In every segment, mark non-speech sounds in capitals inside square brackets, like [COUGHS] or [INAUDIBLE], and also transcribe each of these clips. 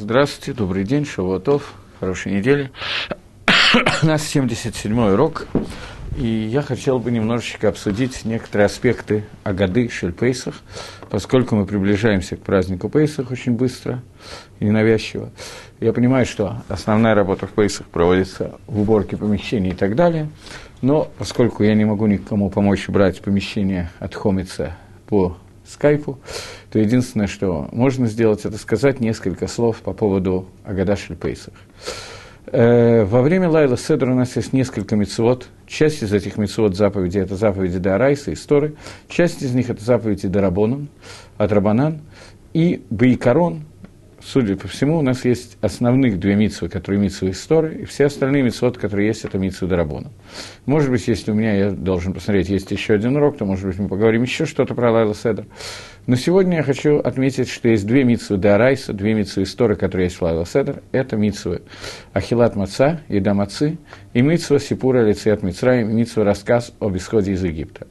Здравствуйте, добрый день, Шавуатов, хорошей недели. [COUGHS] У нас 77-й урок, и я хотел бы немножечко обсудить некоторые аспекты Агады Шельпейсах, поскольку мы приближаемся к празднику Пейсах очень быстро и ненавязчиво. Я понимаю, что основная работа в Пейсах проводится в уборке помещений и так далее, но поскольку я не могу никому помочь брать помещение от Хомица по скайпу, то единственное, что можно сделать, это сказать несколько слов по поводу Агада Шельпейсах. Э, во время Лайла Седра у нас есть несколько мецвод. Часть из этих мецвод заповедей – это заповеди Дарайса и Сторы. Часть из них – это заповеди Дарабонан, от Рабанан. И Бейкарон, судя по всему, у нас есть основных две митсвы, которые митсвы истории, и все остальные митсвот, которые есть, это митсвы Дарабона. Может быть, если у меня, я должен посмотреть, есть еще один урок, то, может быть, мы поговорим еще что-то про Лайла Седр. Но сегодня я хочу отметить, что есть две митсвы Дарайса, две митсвы истории, которые есть в Лайла Седр. Это митсвы Ахилат Маца, Еда Мацы, и митсва Сипура Лициат Мицраим, митсва Рассказ об исходе из Египта.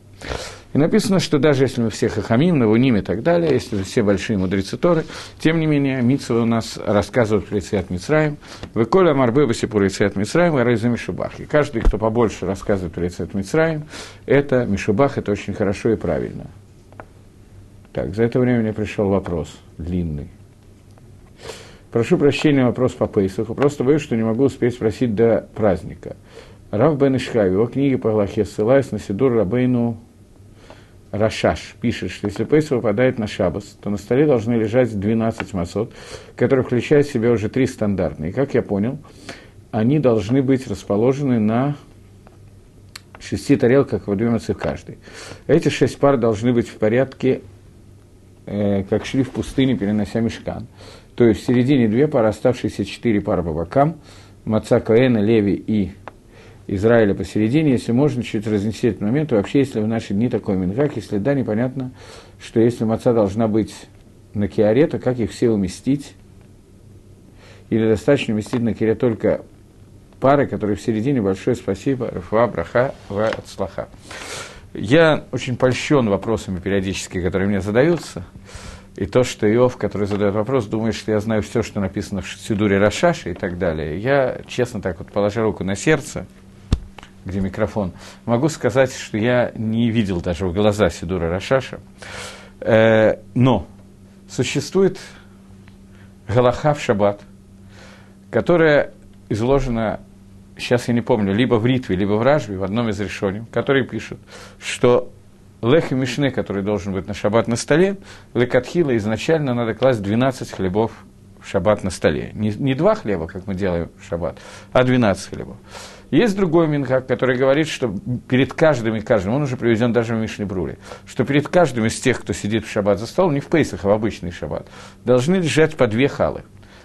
И написано, что даже если мы все хахамим, навуним и так далее, если все большие мудрецы Торы, тем не менее, Митсва у нас рассказывают про Ицеят Мицраем, «Выколя марбы басипур Ицеят Мицраем, и райза Мишубах». И каждый, кто побольше рассказывает про Ицеят Мицраем, это Мишубах, это очень хорошо и правильно. Так, за это время мне пришел вопрос длинный. Прошу прощения, вопрос по Пейсаху. Просто боюсь, что не могу успеть спросить до праздника. Рав Бен Ишхай, его книги по Галахе, ссылаясь на Сидур Рабейну Рашаш пишет, что если Пейс выпадает на Шабас, то на столе должны лежать 12 масот, которые включают в себя уже три стандартные. И как я понял, они должны быть расположены на шести тарелках, по две мацы каждой. Эти шесть пар должны быть в порядке, э, как шли в пустыне, перенося мешкан. То есть в середине две пары, оставшиеся четыре пары по бокам, Маца Коэна, Леви и Израиля посередине, если можно чуть разнести этот момент, вообще, если в наши дни такой мингак, если да, непонятно, что если маца должна быть на киаре, то как их все уместить? Или достаточно уместить на киаре только пары, которые в середине, большое спасибо, Рафа, Браха, Ва, Ацлаха. Я очень польщен вопросами периодически, которые мне задаются, и то, что Иов, который задает вопрос, думает, что я знаю все, что написано в Сидуре Рашаши и так далее. Я, честно так вот, положа руку на сердце, где микрофон, могу сказать, что я не видел даже в глаза Сидура Рашаша. Э, но существует Галаха в Шаббат, которая изложена, сейчас я не помню, либо в Ритве, либо в Ражбе, в одном из решений, который пишут, что Лех и Мишне, который должен быть на шаббат на столе, лекатхила изначально надо класть 12 хлебов в шаббат на столе. Не, не два хлеба, как мы делаем в шаббат, а 12 хлебов. Есть другой Минхак, который говорит, что перед каждым и каждым, он уже приведен даже в Мишне Бруре, что перед каждым из тех, кто сидит в шаббат за столом, не в Пейсах, а в обычный шаббат, должны лежать по две халы.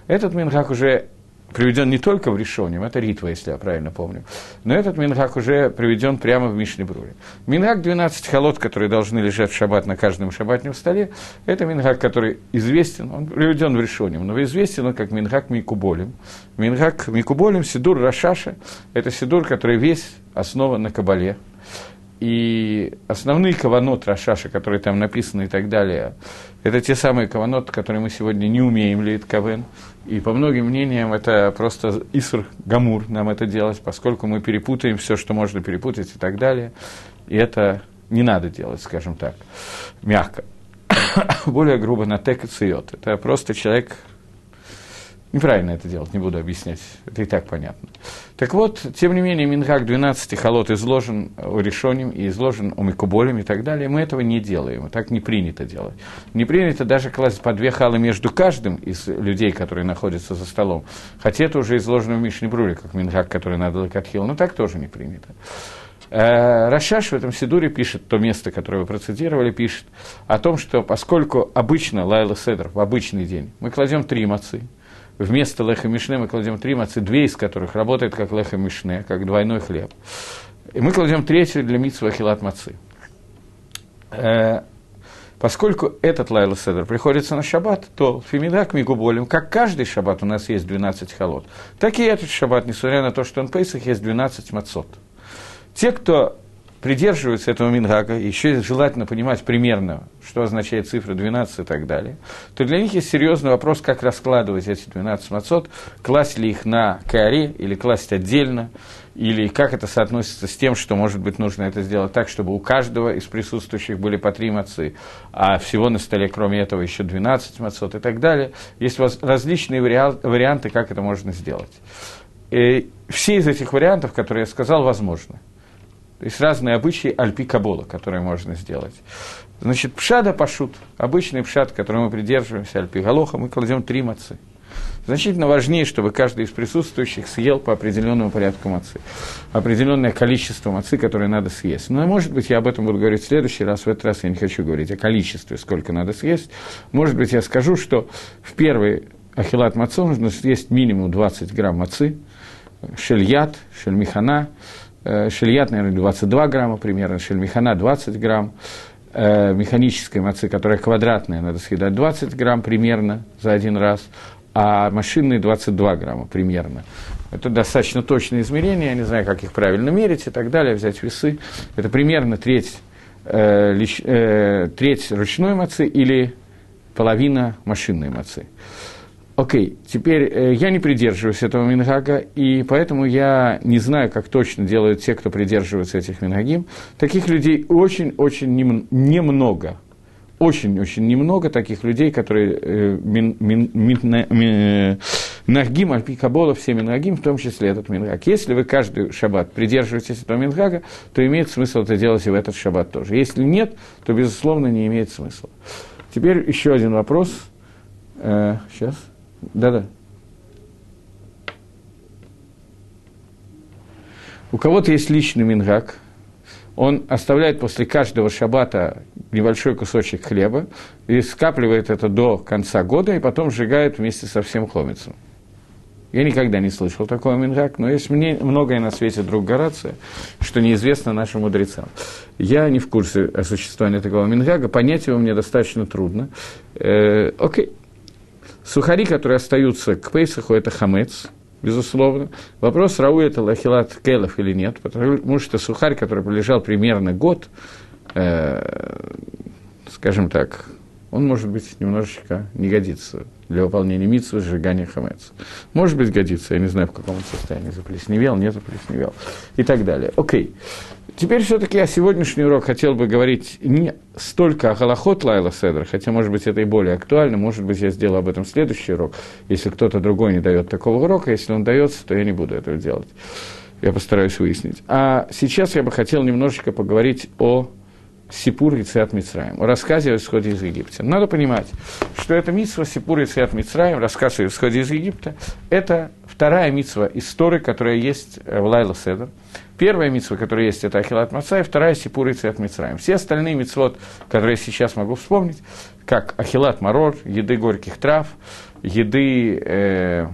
Этот Минхак уже приведен не только в Решоним, это Ритва, если я правильно помню, но этот Минхак уже приведен прямо в Мишне Бруре. Минхак 12 холод, которые должны лежать в шаббат на каждом шаббатном столе, это Минхак, который известен, он приведен в Решоним, но известен он как Минхак Микуболим. Минхак Микуболим, Сидур Рашаша, это Сидур, который весь основан на Кабале, и основные каванот Рашаша, которые там написаны и так далее, это те самые каванот, которые мы сегодня не умеем лить кавен. И по многим мнениям это просто Иср Гамур нам это делать, поскольку мы перепутаем все, что можно перепутать и так далее. И это не надо делать, скажем так, мягко. [COUGHS] Более грубо на тек и циот. Это просто человек Неправильно это делать, не буду объяснять, это и так понятно. Так вот, тем не менее, Минхак 12 холод изложен у решением и изложен у Микуболем и так далее. Мы этого не делаем, так не принято делать. Не принято даже класть по две халы между каждым из людей, которые находятся за столом. Хотя это уже изложено в Мишне Бруре, как Минхак, который надо лакатхил, но так тоже не принято. Э, Рашаш в этом Сидуре пишет, то место, которое вы процитировали, пишет о том, что поскольку обычно Лайла Седр в обычный день мы кладем три мацы – вместо леха мишне мы кладем три мацы, две из которых работают как леха мишне, как двойной хлеб. И мы кладем третью для митсва хилат мацы. Э, поскольку этот лайла седр приходится на шаббат, то фемидак мигуболем, как каждый шаббат у нас есть 12 холод, так и этот шаббат, несмотря на то, что он пейсах, есть 12 мацот. Те, кто придерживаются этого Мингага, еще желательно понимать примерно, что означает цифра 12 и так далее, то для них есть серьезный вопрос, как раскладывать эти 12 мацот, класть ли их на каре или класть отдельно, или как это соотносится с тем, что, может быть, нужно это сделать так, чтобы у каждого из присутствующих были по три мацы, а всего на столе, кроме этого, еще 12 мацот и так далее. Есть различные варианты, как это можно сделать. И все из этих вариантов, которые я сказал, возможны. Есть разные обычаи альпи кабола, которые можно сделать. Значит, пшада пашут, обычный пшад, который мы придерживаемся, альпи галоха, мы кладем три мацы – Значительно важнее, чтобы каждый из присутствующих съел по определенному порядку мацы. Определенное количество мацы, которое надо съесть. Но, может быть, я об этом буду говорить в следующий раз. В этот раз я не хочу говорить о количестве, сколько надо съесть. Может быть, я скажу, что в первый ахилат мацу нужно съесть минимум 20 грамм мацы, шельят, шельмихана, э, шельят, наверное, 22 грамма примерно, шельмихана 20 грамм, э, механической мацы, которая квадратная, надо съедать 20 грамм примерно за один раз, а машинные 22 грамма примерно. Это достаточно точные измерения, я не знаю, как их правильно мерить и так далее, взять весы. Это примерно треть, э, э, треть ручной мацы или половина машинной мацы. Окей, теперь э, я не придерживаюсь этого мингага, и поэтому я не знаю, как точно делают те, кто придерживается этих мингагим. Таких людей очень-очень немного очень-очень немного таких людей, которые э, мин, мин, Кабола, все Мингагим, в том числе этот Мингаг. Если вы каждый шаббат придерживаетесь этого Мингага, то имеет смысл это делать и в этот шаббат тоже. Если нет, то, безусловно, не имеет смысла. Теперь еще один вопрос. Э, сейчас. Да-да. У кого-то есть личный мингак, он оставляет после каждого шаббата небольшой кусочек хлеба и скапливает это до конца года, и потом сжигает вместе со всем хомицем. Я никогда не слышал такого мингак, но есть мне многое на свете друг Горация, что неизвестно нашим мудрецам. Я не в курсе о существовании такого мингага, понять его мне достаточно трудно. Э, окей. Сухари, которые остаются к Пейсаху, это хамец – безусловно. Вопрос, рау это лахилат келов или нет, потому что сухарь, который пролежал примерно год, э, скажем так, он, может быть, немножечко не годится для выполнения митцвы сжигания хамеца. Может быть, годится, я не знаю, в каком состоянии, заплесневел, не заплесневел и так далее. Окей. Теперь все-таки я сегодняшний урок хотел бы говорить не столько о Галахот Лайла Седра, хотя, может быть, это и более актуально, может быть, я сделаю об этом следующий урок, если кто-то другой не дает такого урока, если он дается, то я не буду этого делать. Я постараюсь выяснить. А сейчас я бы хотел немножечко поговорить о Сипур и Циат Мицраем, о рассказе о исходе из Египта. Надо понимать, что это митсва Сипур и Циат Мицраем, рассказ о исходе из Египта, это вторая митсва истории, которая есть в Лайла Седер. Первая митсва, которая есть, это Ахилат Мацай, вторая Сипур и Циат Мицраем. Все остальные митцвот, которые я сейчас могу вспомнить, как Ахилат Марор, еды горьких трав, еды, э,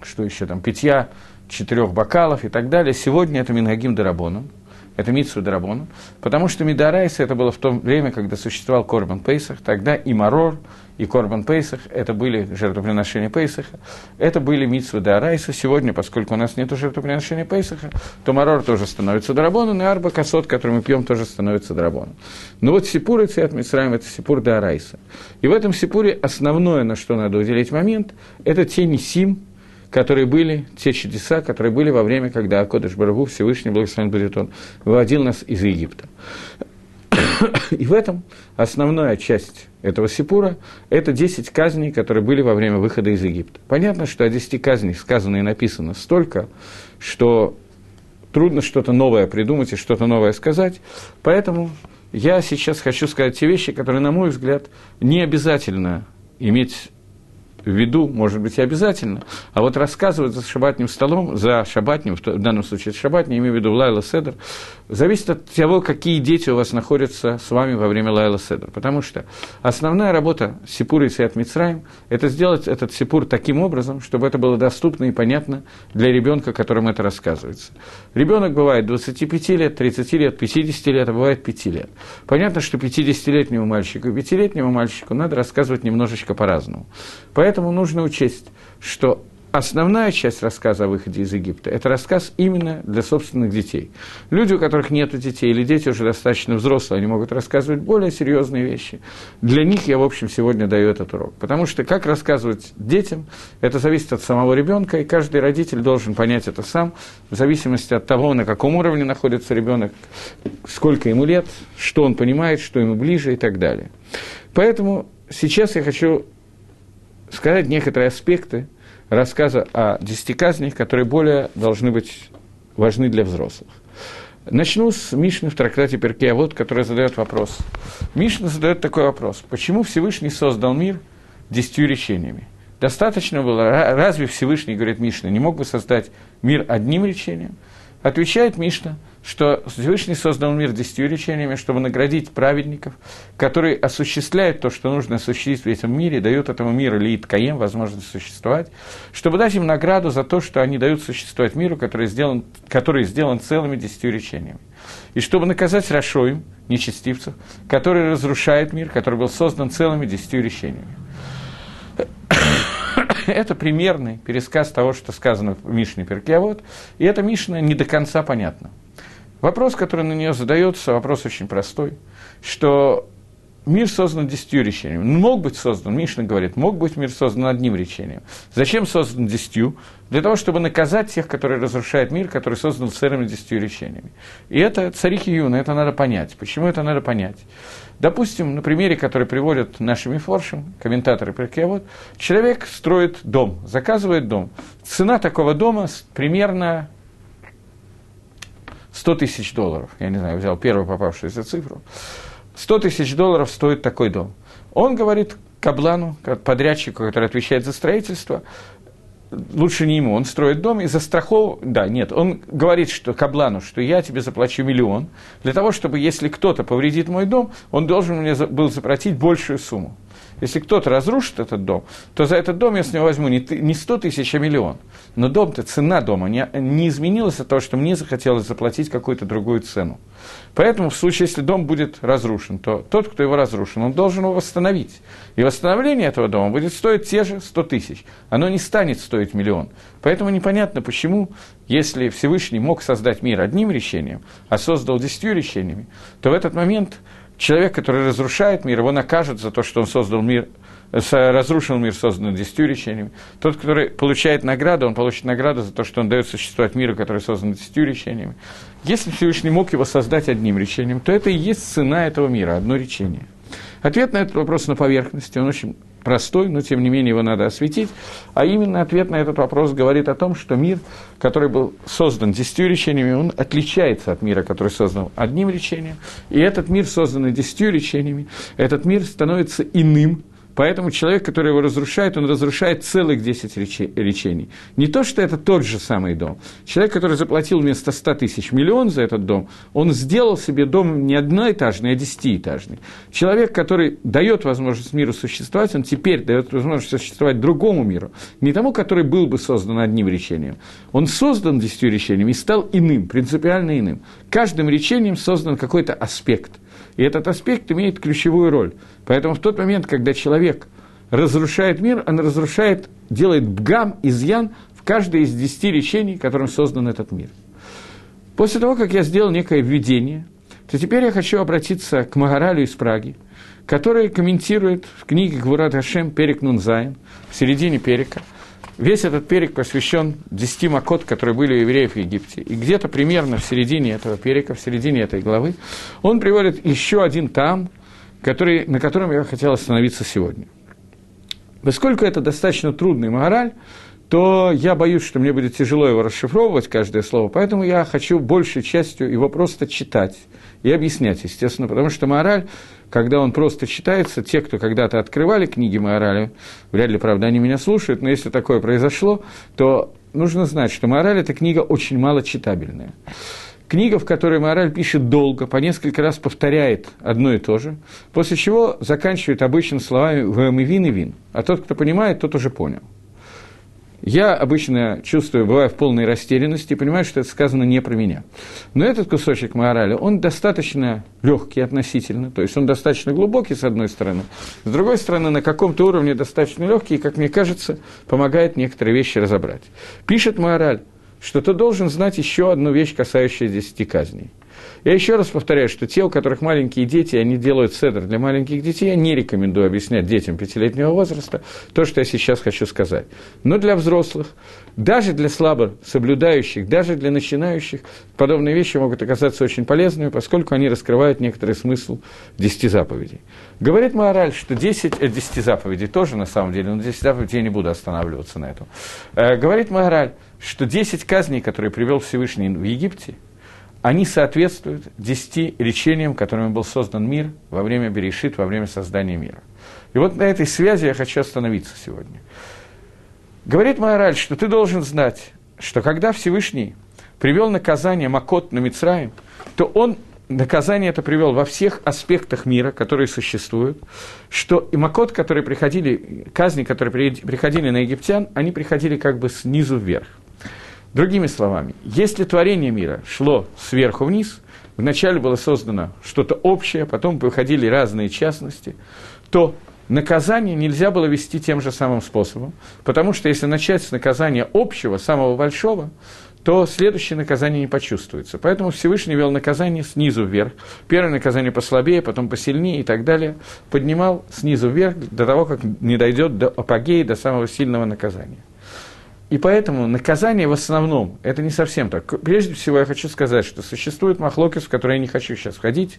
что еще там, питья четырех бокалов и так далее, сегодня это Мингагим Дарабоном это Митсу Драбон, потому что Мидарайса это было в то время, когда существовал Корбан Пейсах, тогда и Марор, и Корбан Пейсах, это были жертвоприношения Пейсаха, это были Митсу Дарайса. Сегодня, поскольку у нас нет жертвоприношения Пейсаха, то Марор тоже становится Драбоном, и Арба Касот, который мы пьем, тоже становится Драбоном. Но вот Сипур и Цвет Мицраем – это Сипур Дарайса. И в этом Сипуре основное, на что надо уделить момент, это те Нисим, которые были, те чудеса, которые были во время, когда Акодыш Барагу, Всевышний Благословен будет он, выводил нас из Египта. И в этом основная часть этого Сипура – это 10 казней, которые были во время выхода из Египта. Понятно, что о 10 казнях сказано и написано столько, что трудно что-то новое придумать и что-то новое сказать, поэтому я сейчас хочу сказать те вещи, которые, на мой взгляд, не обязательно иметь в виду, может быть, и обязательно, а вот рассказывать за шабатным столом, за шабатним, в данном случае это шабатний, имею в виду Лайла Седер, зависит от того, какие дети у вас находятся с вами во время Лайла Седер. Потому что основная работа Сипура и Сиат Мицраем – это сделать этот Сипур таким образом, чтобы это было доступно и понятно для ребенка, которому это рассказывается. Ребенок бывает 25 лет, 30 лет, 50 лет, а бывает 5 лет. Понятно, что 50-летнему мальчику и 5-летнему мальчику надо рассказывать немножечко по-разному. Поэтому нужно учесть, что основная часть рассказа о выходе из Египта – это рассказ именно для собственных детей. Люди, у которых нет детей, или дети уже достаточно взрослые, они могут рассказывать более серьезные вещи. Для них я, в общем, сегодня даю этот урок. Потому что как рассказывать детям, это зависит от самого ребенка, и каждый родитель должен понять это сам, в зависимости от того, на каком уровне находится ребенок, сколько ему лет, что он понимает, что ему ближе и так далее. Поэтому сейчас я хочу сказать некоторые аспекты рассказа о десяти казнях, которые более должны быть важны для взрослых. Начну с Мишны в трактате Перкея, вот, который задает вопрос. Мишна задает такой вопрос. Почему Всевышний создал мир десятью речениями? Достаточно было, разве Всевышний, говорит Мишна, не мог бы создать мир одним речением? Отвечает Мишна, что Всевышний создал мир десятью речениями, чтобы наградить праведников, которые осуществляют то, что нужно осуществить в этом мире, дают этому миру лиит каем, возможность существовать, чтобы дать им награду за то, что они дают существовать миру, который сделан, который сделан целыми десятью речениями. И чтобы наказать Рашоим, нечестивцев, который разрушает мир, который был создан целыми десятью речениями. [COUGHS] Это примерный пересказ того, что сказано в Мишне Перкиавод, и эта Мишна не до конца понятна. Вопрос, который на нее задается, вопрос очень простой, что мир создан десятью речениями. Мог быть создан, Мишна говорит, мог быть мир создан одним речением. Зачем создан десятью? Для того, чтобы наказать тех, которые разрушают мир, который создан целыми десятью речениями. И это царики юны, это надо понять. Почему это надо понять? Допустим, на примере, который приводят нашими форшем, комментаторы вот, человек строит дом, заказывает дом. Цена такого дома примерно 100 тысяч долларов, я не знаю, взял первую попавшуюся цифру, 100 тысяч долларов стоит такой дом. Он говорит Каблану, подрядчику, который отвечает за строительство, лучше не ему, он строит дом и застраховывает, да, нет, он говорит что Каблану, что я тебе заплачу миллион, для того, чтобы, если кто-то повредит мой дом, он должен мне был заплатить большую сумму. Если кто-то разрушит этот дом, то за этот дом я с него возьму не 100 тысяч, а миллион. Но дом-то, цена дома не, не изменилась от того, что мне захотелось заплатить какую-то другую цену. Поэтому в случае, если дом будет разрушен, то тот, кто его разрушен, он должен его восстановить. И восстановление этого дома будет стоить те же 100 тысяч. Оно не станет стоить миллион. Поэтому непонятно, почему, если Всевышний мог создать мир одним решением, а создал десятью решениями, то в этот момент человек, который разрушает мир, его накажут за то, что он создал мир, разрушил мир, созданный десятью речениями. Тот, который получает награду, он получит награду за то, что он дает существовать миру, который создан десятью речениями. Если Всевышний мог его создать одним речением, то это и есть цена этого мира, одно речение. Ответ на этот вопрос на поверхности, он очень простой, но тем не менее его надо осветить. А именно ответ на этот вопрос говорит о том, что мир, который был создан десятью речениями, он отличается от мира, который создан одним речением. И этот мир, созданный десятью речениями, этот мир становится иным, Поэтому человек, который его разрушает, он разрушает целых 10 речений. Не то, что это тот же самый дом. Человек, который заплатил вместо 100 тысяч миллион за этот дом, он сделал себе дом не одноэтажный, а десятиэтажный. Человек, который дает возможность миру существовать, он теперь дает возможность существовать другому миру. Не тому, который был бы создан одним речением. Он создан десятью речениями и стал иным, принципиально иным. Каждым речением создан какой-то аспект – и этот аспект имеет ключевую роль. Поэтому в тот момент, когда человек разрушает мир, он разрушает, делает бгам, изъян в каждой из десяти речений, которым создан этот мир. После того, как я сделал некое введение, то теперь я хочу обратиться к Магаралю из Праги, который комментирует в книге Гвурат Хашем Перек Нунзайн, в середине Перека – Весь этот перек посвящен десяти макот, которые были у евреев в Египте. И где-то примерно в середине этого перека, в середине этой главы, он приводит еще один там, который, на котором я хотел остановиться сегодня. Поскольку это достаточно трудный мораль, то я боюсь, что мне будет тяжело его расшифровывать, каждое слово, поэтому я хочу большей частью его просто читать и объяснять, естественно, потому что мораль когда он просто читается, те, кто когда-то открывали книги Маорали, вряд ли, правда, они меня слушают, но если такое произошло, то нужно знать, что Маораль – это книга очень мало читабельная. Книга, в которой Мораль пишет долго, по несколько раз повторяет одно и то же, после чего заканчивает обычно словами «вэм и вин и вин». А тот, кто понимает, тот уже понял. Я обычно чувствую, бываю в полной растерянности и понимаю, что это сказано не про меня. Но этот кусочек морали, он достаточно легкий относительно, то есть он достаточно глубокий, с одной стороны, с другой стороны, на каком-то уровне достаточно легкий, и, как мне кажется, помогает некоторые вещи разобрать. Пишет мораль, что ты должен знать еще одну вещь, касающуюся десяти казней – я еще раз повторяю, что те, у которых маленькие дети, они делают седр для маленьких детей, я не рекомендую объяснять детям пятилетнего возраста то, что я сейчас хочу сказать. Но для взрослых, даже для слабо соблюдающих, даже для начинающих, подобные вещи могут оказаться очень полезными, поскольку они раскрывают некоторый смысл десяти заповедей. Говорит Маораль, что 10, э, 10 заповедей тоже на самом деле, но 10 заповедей я не буду останавливаться на этом. Э, говорит Маораль, что 10 казней, которые привел Всевышний в Египте – они соответствуют десяти речениям, которыми был создан мир во время Берешит, во время создания мира. И вот на этой связи я хочу остановиться сегодня. Говорит Майораль, что ты должен знать, что когда Всевышний привел наказание Макот на Мицраим, то он наказание это привел во всех аспектах мира, которые существуют, что и Макот, которые приходили, казни, которые приходили на египтян, они приходили как бы снизу вверх – Другими словами, если творение мира шло сверху вниз, вначале было создано что-то общее, потом выходили разные частности, то наказание нельзя было вести тем же самым способом, потому что если начать с наказания общего, самого большого, то следующее наказание не почувствуется. Поэтому Всевышний вел наказание снизу вверх. Первое наказание послабее, потом посильнее и так далее. Поднимал снизу вверх до того, как не дойдет до апогеи, до самого сильного наказания. И поэтому наказание в основном, это не совсем так. Прежде всего, я хочу сказать, что существует махлокис, в который я не хочу сейчас входить,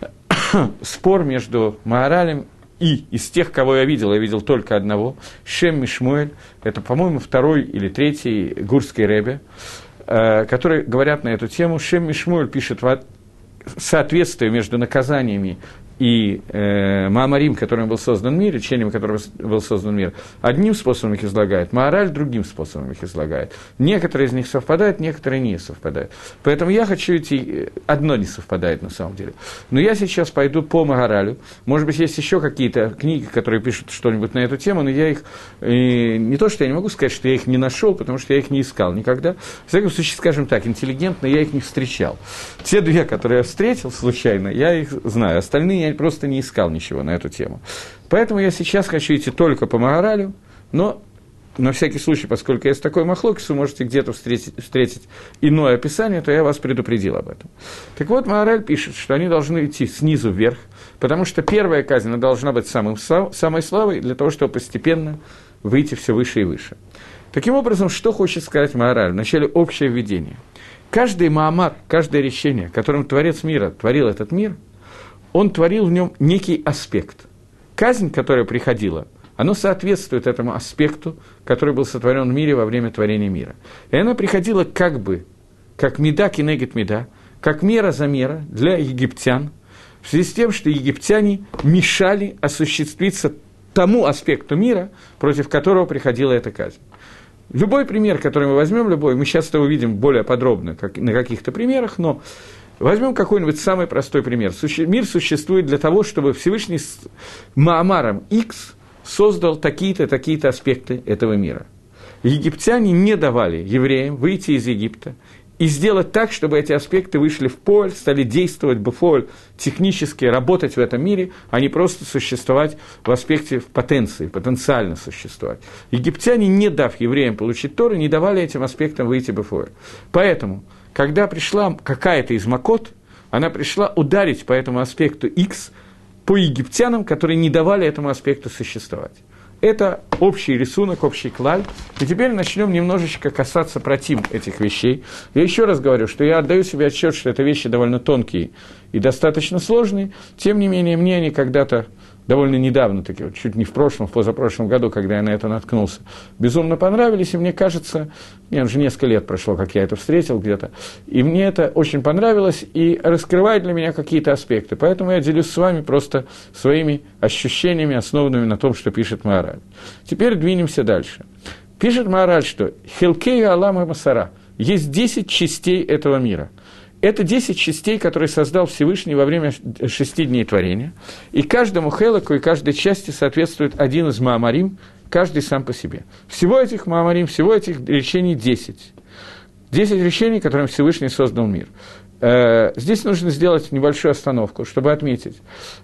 [COUGHS] спор между Маоралем и из тех, кого я видел, я видел только одного, Шем Мишмуэль, это, по-моему, второй или третий гурский рэбе, э, которые говорят на эту тему. Шем Мишмуэль пишет соответствие между наказаниями и э, Маамарим, которым был создан мир, речением которого был создан мир, одним способом их излагает, Маораль другим способом их излагает. Некоторые из них совпадают, некоторые не совпадают. Поэтому я хочу идти, э, одно не совпадает на самом деле. Но я сейчас пойду по Маоралю. Может быть, есть еще какие-то книги, которые пишут что-нибудь на эту тему, но я их, э, не то, что я не могу сказать, что я их не нашел, потому что я их не искал никогда. В всяком случае, скажем так, интеллигентно я их не встречал. Те две, которые я встретил случайно, я их знаю. Остальные я просто не искал ничего на эту тему. Поэтому я сейчас хочу идти только по Магаралю, но на всякий случай, поскольку есть такой махлокис, вы можете где-то встретить, встретить иное описание, то я вас предупредил об этом. Так вот, Маораль пишет, что они должны идти снизу вверх, потому что первая казнь должна быть самым, самой славой для того, чтобы постепенно выйти все выше и выше. Таким образом, что хочет сказать Маораль? Вначале общее введение. Каждый Маамар, каждое решение, которым Творец мира творил этот мир – он творил в нем некий аспект. Казнь, которая приходила, она соответствует этому аспекту, который был сотворен в мире во время творения мира. И она приходила как бы, как меда кинегет меда, как мера за мера для египтян, в связи с тем, что египтяне мешали осуществиться тому аспекту мира, против которого приходила эта казнь. Любой пример, который мы возьмем, любой, мы сейчас это увидим более подробно как, на каких-то примерах, но Возьмем какой-нибудь самый простой пример. Мир существует для того, чтобы Всевышний с Маамаром X создал такие-то, такие-то аспекты этого мира. Египтяне не давали евреям выйти из Египта и сделать так, чтобы эти аспекты вышли в поле, стали действовать буфоль, технически работать в этом мире, а не просто существовать в аспекте в потенции, потенциально существовать. Египтяне, не дав евреям получить Торы, не давали этим аспектам выйти буфоль. Поэтому когда пришла какая-то из Макот, она пришла ударить по этому аспекту X по египтянам, которые не давали этому аспекту существовать. Это общий рисунок, общий клаль. И теперь начнем немножечко касаться против этих вещей. Я еще раз говорю, что я отдаю себе отчет, что это вещи довольно тонкие и достаточно сложные. Тем не менее, мне они когда-то довольно недавно, таки, вот, чуть не в прошлом, в позапрошлом году, когда я на это наткнулся, безумно понравились, и мне кажется, мне уже несколько лет прошло, как я это встретил где-то, и мне это очень понравилось, и раскрывает для меня какие-то аспекты. Поэтому я делюсь с вами просто своими ощущениями, основанными на том, что пишет Маораль. Теперь двинемся дальше. Пишет Маораль, что «Хилкею Алама Масара» – есть 10 частей этого мира. Это 10 частей, которые создал Всевышний во время шести дней творения. И каждому хелоку и каждой части соответствует один из маамарим, каждый сам по себе. Всего этих маамарим, всего этих речений 10. 10 речений, которым Всевышний создал мир. Э, здесь нужно сделать небольшую остановку, чтобы отметить,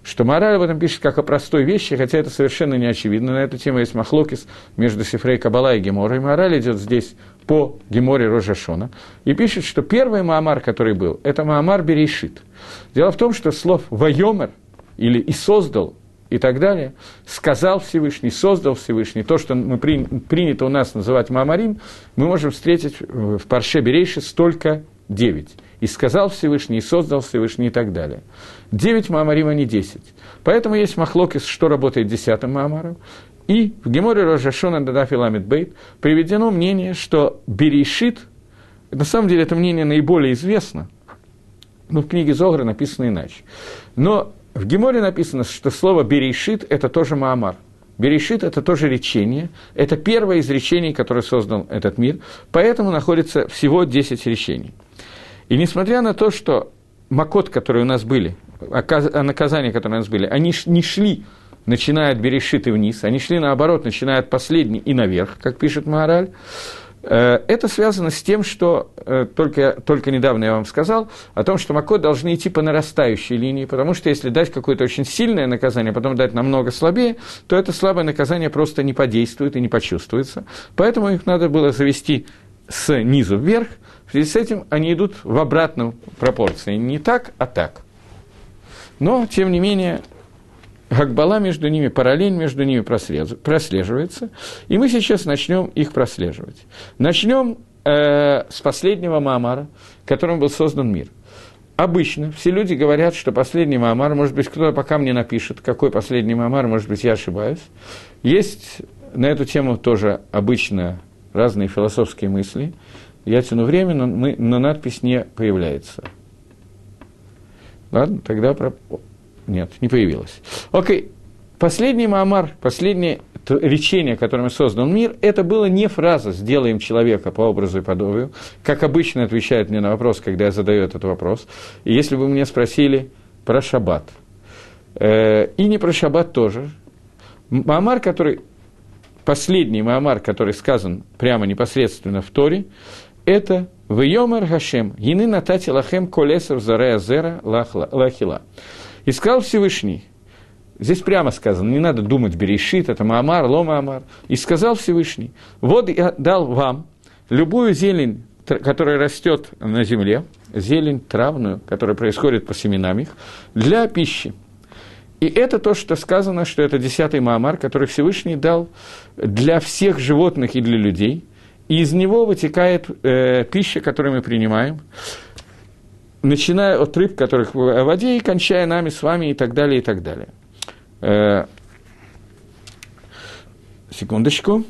что мораль об этом пишет как о простой вещи, хотя это совершенно не очевидно. На эту тему есть махлокис между Сифрей Кабала и Геморой. Мораль идет здесь по Геморе Рожашона. И пишет, что первый Маамар, который был, это Маамар Берешит. Дело в том, что слов «вайомер» или «и создал» и так далее, сказал Всевышний, создал Всевышний, то, что мы при, принято у нас называть Маамарим, мы можем встретить в Парше Берейши столько девять и сказал Всевышний, и создал Всевышний, и так далее. Девять Маамарим, а не десять. Поэтому есть махлокис, что работает десятым Маамаром. И в Геморе Рожашона Дадафи Ламит Бейт приведено мнение, что Берешит, на самом деле это мнение наиболее известно, но в книге Зогра написано иначе. Но в Геморе написано, что слово «берешит» – это тоже Маамар. Берешит – это тоже речение, это первое из речений, которое создал этот мир, поэтому находится всего 10 речений – и несмотря на то, что макот, которые у нас были, наказания, которые у нас были, они не шли, начиная от Берешит и вниз, они шли наоборот, начиная от последней и наверх, как пишет Маораль, э, это связано с тем, что э, только, только недавно я вам сказал, о том, что Макот должны идти по нарастающей линии, потому что если дать какое-то очень сильное наказание, а потом дать намного слабее, то это слабое наказание просто не подействует и не почувствуется. Поэтому их надо было завести с низу вверх, в связи с этим они идут в обратную пропорцию. Не так, а так. Но, тем не менее, Гагбала между ними, параллель между ними прослеживается. И мы сейчас начнем их прослеживать. Начнем э, с последнего Маамара, которым был создан мир. Обычно все люди говорят, что последний Маамар, может быть, кто-то пока мне напишет, какой последний Маамар, может быть, я ошибаюсь. Есть на эту тему тоже обычно разные философские мысли – я тяну время, но, мы, но надпись не появляется. Ладно, тогда про... Нет, не появилась. Окей. Последний Маамар, последнее речение, которым создан мир, это было не фраза «сделаем человека по образу и подобию», как обычно отвечают мне на вопрос, когда я задаю этот вопрос. И если бы мне спросили про шаббат, э, и не про шаббат тоже, Маамар, который, последний Маамар, который сказан прямо непосредственно в Торе, это «Вейомер Хашем, гины натати лахем колесов зарея зера лахила». И сказал Всевышний, здесь прямо сказано, не надо думать, берешит, это Маамар, Ло Маамар. И сказал Всевышний, вот я дал вам любую зелень, которая растет на земле, зелень травную, которая происходит по семенам их, для пищи. И это то, что сказано, что это десятый Маамар, который Всевышний дал для всех животных и для людей – и из него вытекает э, пища, которую мы принимаем, начиная от рыб, которых в воде, и кончая нами с вами, и так далее, и так далее. Э, секундочку.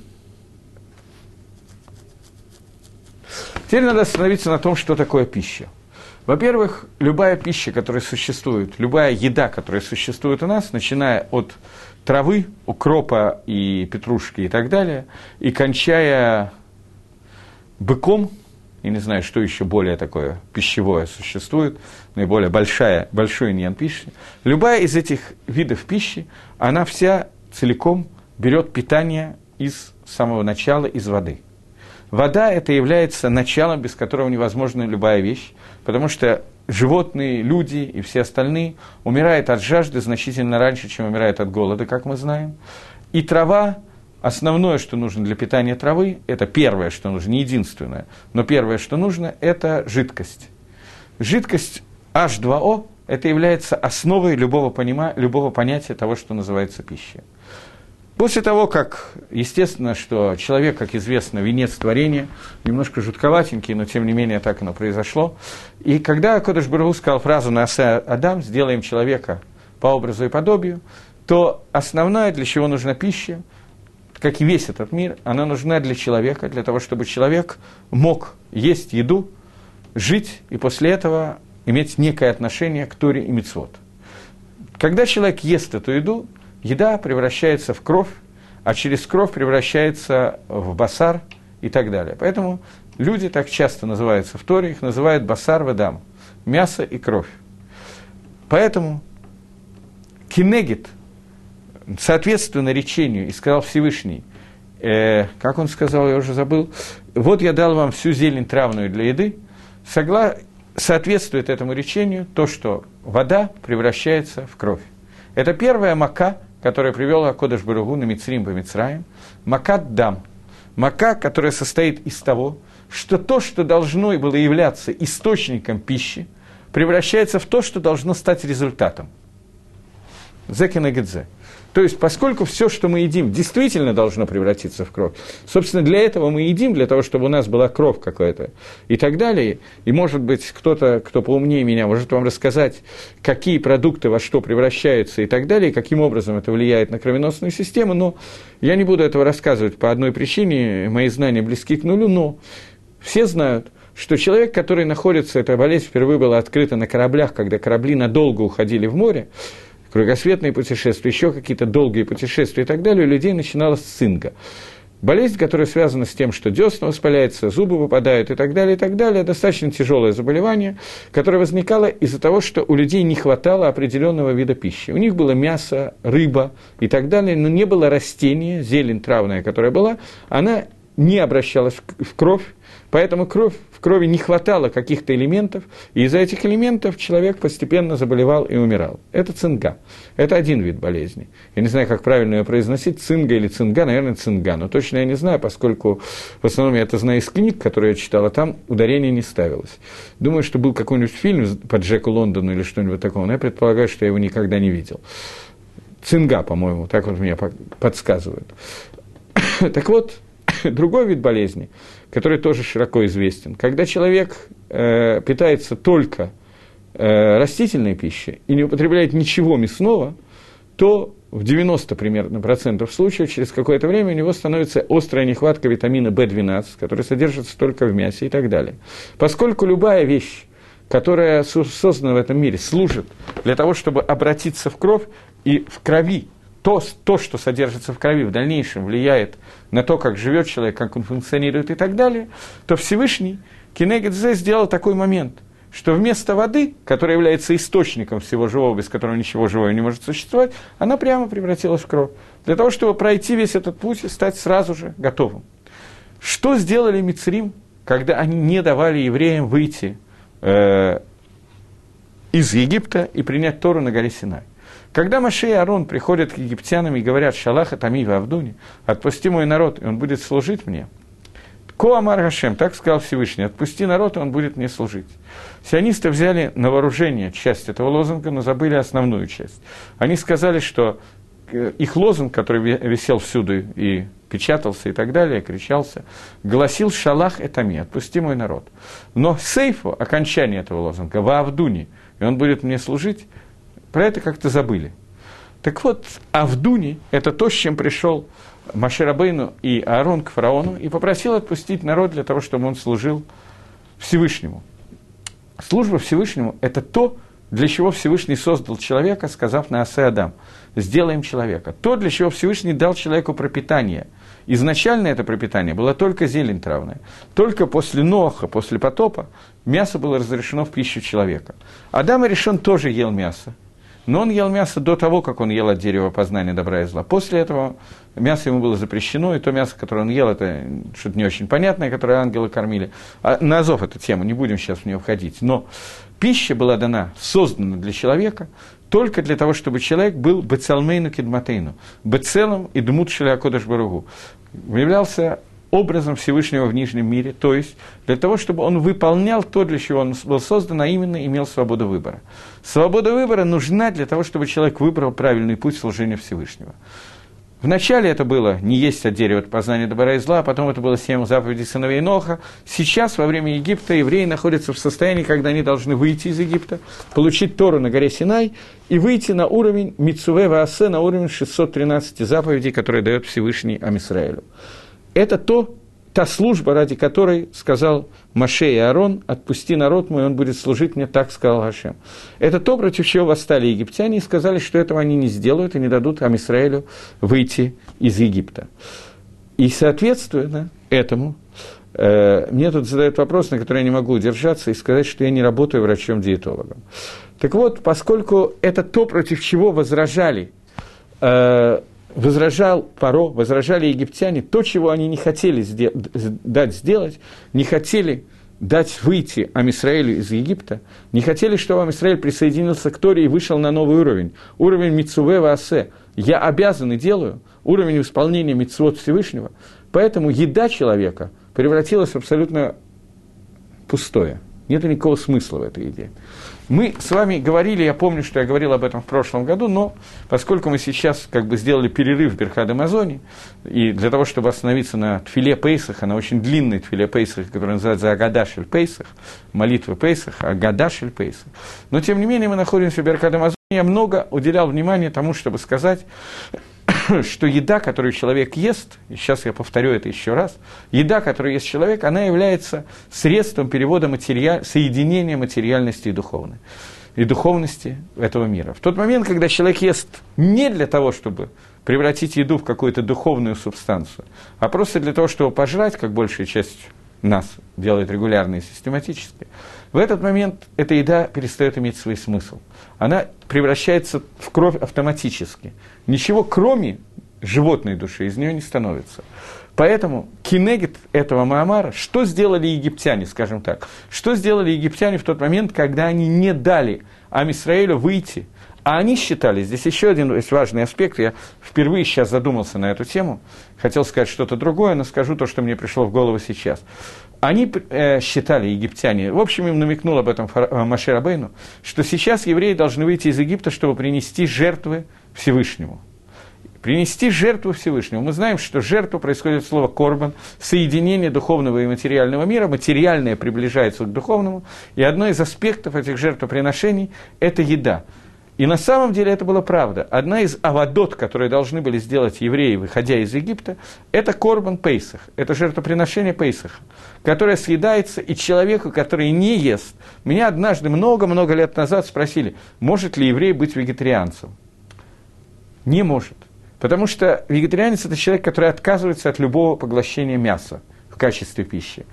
Теперь надо остановиться на том, что такое пища. Во-первых, любая пища, которая существует, любая еда, которая существует у нас, начиная от травы, укропа и петрушки и так далее, и кончая быком, я не знаю, что еще более такое пищевое существует, наиболее большая, большой иньян пищи. Любая из этих видов пищи, она вся целиком берет питание из самого начала, из воды. Вода – это является началом, без которого невозможна любая вещь, потому что животные, люди и все остальные умирают от жажды значительно раньше, чем умирают от голода, как мы знаем. И трава Основное, что нужно для питания травы, это первое, что нужно, не единственное, но первое, что нужно, это жидкость. Жидкость H2O – это является основой любого, понима, любого понятия того, что называется пищей. После того, как, естественно, что человек, как известно, венец творения, немножко жутковатенький, но тем не менее так оно произошло. И когда Кодыш Бару сказал фразу на Адам «сделаем человека по образу и подобию», то основное, для чего нужна пища – как и весь этот мир, она нужна для человека, для того, чтобы человек мог есть еду, жить и после этого иметь некое отношение к Торе и Мицвод. Когда человек ест эту еду, еда превращается в кровь, а через кровь превращается в басар и так далее. Поэтому люди так часто называются в Торе, их называют басар вадам. мясо и кровь. Поэтому кинегит, соответственно речению, и сказал Всевышний, э, как он сказал, я уже забыл, вот я дал вам всю зелень травную для еды, согла... соответствует этому речению то, что вода превращается в кровь. Это первая мака, которая привела Кодыш Баругу на Мицрим по Мицраим, мака дам. Мака, которая состоит из того, что то, что должно было являться источником пищи, превращается в то, что должно стать результатом. Зекинагидзе. То есть, поскольку все, что мы едим, действительно должно превратиться в кровь, собственно, для этого мы едим, для того, чтобы у нас была кровь какая-то и так далее. И, может быть, кто-то, кто поумнее меня, может вам рассказать, какие продукты во что превращаются и так далее, и каким образом это влияет на кровеносную систему, но я не буду этого рассказывать по одной причине, мои знания близки к нулю, но все знают, что человек, который находится, эта болезнь впервые была открыта на кораблях, когда корабли надолго уходили в море, кругосветные путешествия, еще какие-то долгие путешествия и так далее, у людей начиналась цинга. Болезнь, которая связана с тем, что десна воспаляются, зубы выпадают и так далее, и так далее, достаточно тяжелое заболевание, которое возникало из-за того, что у людей не хватало определенного вида пищи. У них было мясо, рыба и так далее, но не было растения, зелень травная, которая была, она не обращалась в кровь, Поэтому кровь, в крови не хватало каких-то элементов, и из-за этих элементов человек постепенно заболевал и умирал. Это цинга. Это один вид болезни. Я не знаю, как правильно ее произносить, цинга или цинга, наверное, цинга. Но точно я не знаю, поскольку в основном я это знаю из книг, которые я читал, а там ударение не ставилось. Думаю, что был какой-нибудь фильм по Джеку Лондону или что-нибудь такого, но я предполагаю, что я его никогда не видел. Цинга, по-моему, так вот мне подсказывают. [COUGHS] так вот, [COUGHS] другой вид болезни – который тоже широко известен. Когда человек э, питается только э, растительной пищей и не употребляет ничего мясного, то в 90 примерно процентов случаев через какое-то время у него становится острая нехватка витамина В12, который содержится только в мясе и так далее. Поскольку любая вещь, которая создана в этом мире, служит для того, чтобы обратиться в кровь, и в крови то, то, что содержится в крови, в дальнейшем влияет на то, как живет человек, как он функционирует и так далее, то Всевышний Кинегедзе сделал такой момент, что вместо воды, которая является источником всего живого, без которого ничего живого не может существовать, она прямо превратилась в кровь. Для того, чтобы пройти весь этот путь и стать сразу же готовым. Что сделали Мицрим, когда они не давали евреям выйти э, из Египта и принять Тору на горе Синай? Когда Маше и Арон приходят к египтянам и говорят «Шалаха Тами в Авдуне», «Отпусти мой народ, и он будет служить мне», Коамар Гашем, так сказал Всевышний, отпусти народ, и он будет мне служить. Сионисты взяли на вооружение часть этого лозунга, но забыли основную часть. Они сказали, что э, их лозунг, который висел всюду и печатался и так далее, кричался, гласил «Шалах этами, отпусти мой народ». Но сейфу, окончание этого лозунга, «Ва Авдуни, и он будет мне служить», про это как-то забыли. Так вот, Авдуни – это то, с чем пришел Маширабейну и Аарон к фараону и попросил отпустить народ для того, чтобы он служил Всевышнему. Служба Всевышнему – это то, для чего Всевышний создал человека, сказав на Асе Адам, сделаем человека. То, для чего Всевышний дал человеку пропитание. Изначально это пропитание было только зелень травная. Только после Ноха, после потопа, мясо было разрешено в пищу человека. Адам и решен тоже ел мясо. Но он ел мясо до того, как он ел от дерева познания добра и зла. После этого мясо ему было запрещено, и то мясо, которое он ел, это что-то не очень понятное, которое ангелы кормили. А, на Азов эту тему, не будем сейчас в нее входить. Но пища была дана, создана для человека, только для того, чтобы человек был бецалмейну кедматейну, бецелом и дмут шелякодыш баругу. Являлся образом Всевышнего в Нижнем мире, то есть для того, чтобы он выполнял то, для чего он был создан, а именно имел свободу выбора. Свобода выбора нужна для того, чтобы человек выбрал правильный путь служения Всевышнего. Вначале это было не есть от дерева познания добра и зла, а потом это было семь заповедей сыновей Ноха. Сейчас, во время Египта, евреи находятся в состоянии, когда они должны выйти из Египта, получить Тору на горе Синай и выйти на уровень Мицуве Ваасе, на уровень 613 заповедей, которые дает Всевышний Амисраэлю это то, та служба, ради которой сказал Маше и Аарон, отпусти народ мой, он будет служить мне, так сказал Хашем. Это то, против чего восстали египтяне и сказали, что этого они не сделают и не дадут Амисраэлю выйти из Египта. И, соответственно, этому Э, мне тут задают вопрос, на который я не могу удержаться, и сказать, что я не работаю врачом-диетологом. Так вот, поскольку это то, против чего возражали, э, возражал Паро, возражали египтяне, то, чего они не хотели дать сделать, не хотели дать выйти Амисраэлю из Египта, не хотели, чтобы Амисраэль присоединился к Торе и вышел на новый уровень, уровень Мицуве Ваасе. Я обязан и делаю, уровень исполнения Мицвод Всевышнего. Поэтому еда человека превратилась в абсолютно пустое. Нет никакого смысла в этой еде. Мы с вами говорили, я помню, что я говорил об этом в прошлом году, но поскольку мы сейчас как бы сделали перерыв в Берхад Амазоне, и для того, чтобы остановиться на Тфиле Пейсах, на очень длинной Тфиле Пейсах, которая называется Агадашель Пейсах, молитва Пейсах, Агадашель Пейсах, но тем не менее мы находимся в Берхад Амазоне, я много уделял внимания тому, чтобы сказать, [COUGHS] что еда, которую человек ест, и сейчас я повторю это еще раз, еда, которую ест человек, она является средством перевода материаль, соединения материальности и духовной и духовности этого мира. В тот момент, когда человек ест не для того, чтобы превратить еду в какую-то духовную субстанцию, а просто для того, чтобы пожрать, как большая часть нас делает регулярно и систематически, в этот момент эта еда перестает иметь свой смысл. Она превращается в кровь автоматически. Ничего кроме животной души из нее не становится. Поэтому кинегит этого Маамара, что сделали египтяне, скажем так, что сделали египтяне в тот момент, когда они не дали Амисраэлю выйти, а они считали, здесь еще один есть важный аспект, я впервые сейчас задумался на эту тему, хотел сказать что-то другое, но скажу то, что мне пришло в голову сейчас. Они э, считали, египтяне, в общем, им намекнул об этом э, Маше Рабейну, что сейчас евреи должны выйти из Египта, чтобы принести жертвы Всевышнему. Принести жертву Всевышнему. Мы знаем, что жертва происходит от слова «корбан», соединение духовного и материального мира. Материальное приближается к духовному, и одно из аспектов этих жертвоприношений – это еда. И на самом деле это была правда. Одна из авадот, которые должны были сделать евреи, выходя из Египта, это корбан Пейсах, это жертвоприношение Пейсаха, которое съедается и человеку, который не ест. Меня однажды много-много лет назад спросили, может ли еврей быть вегетарианцем. Не может. Потому что вегетарианец – это человек, который отказывается от любого поглощения мяса в качестве пищи.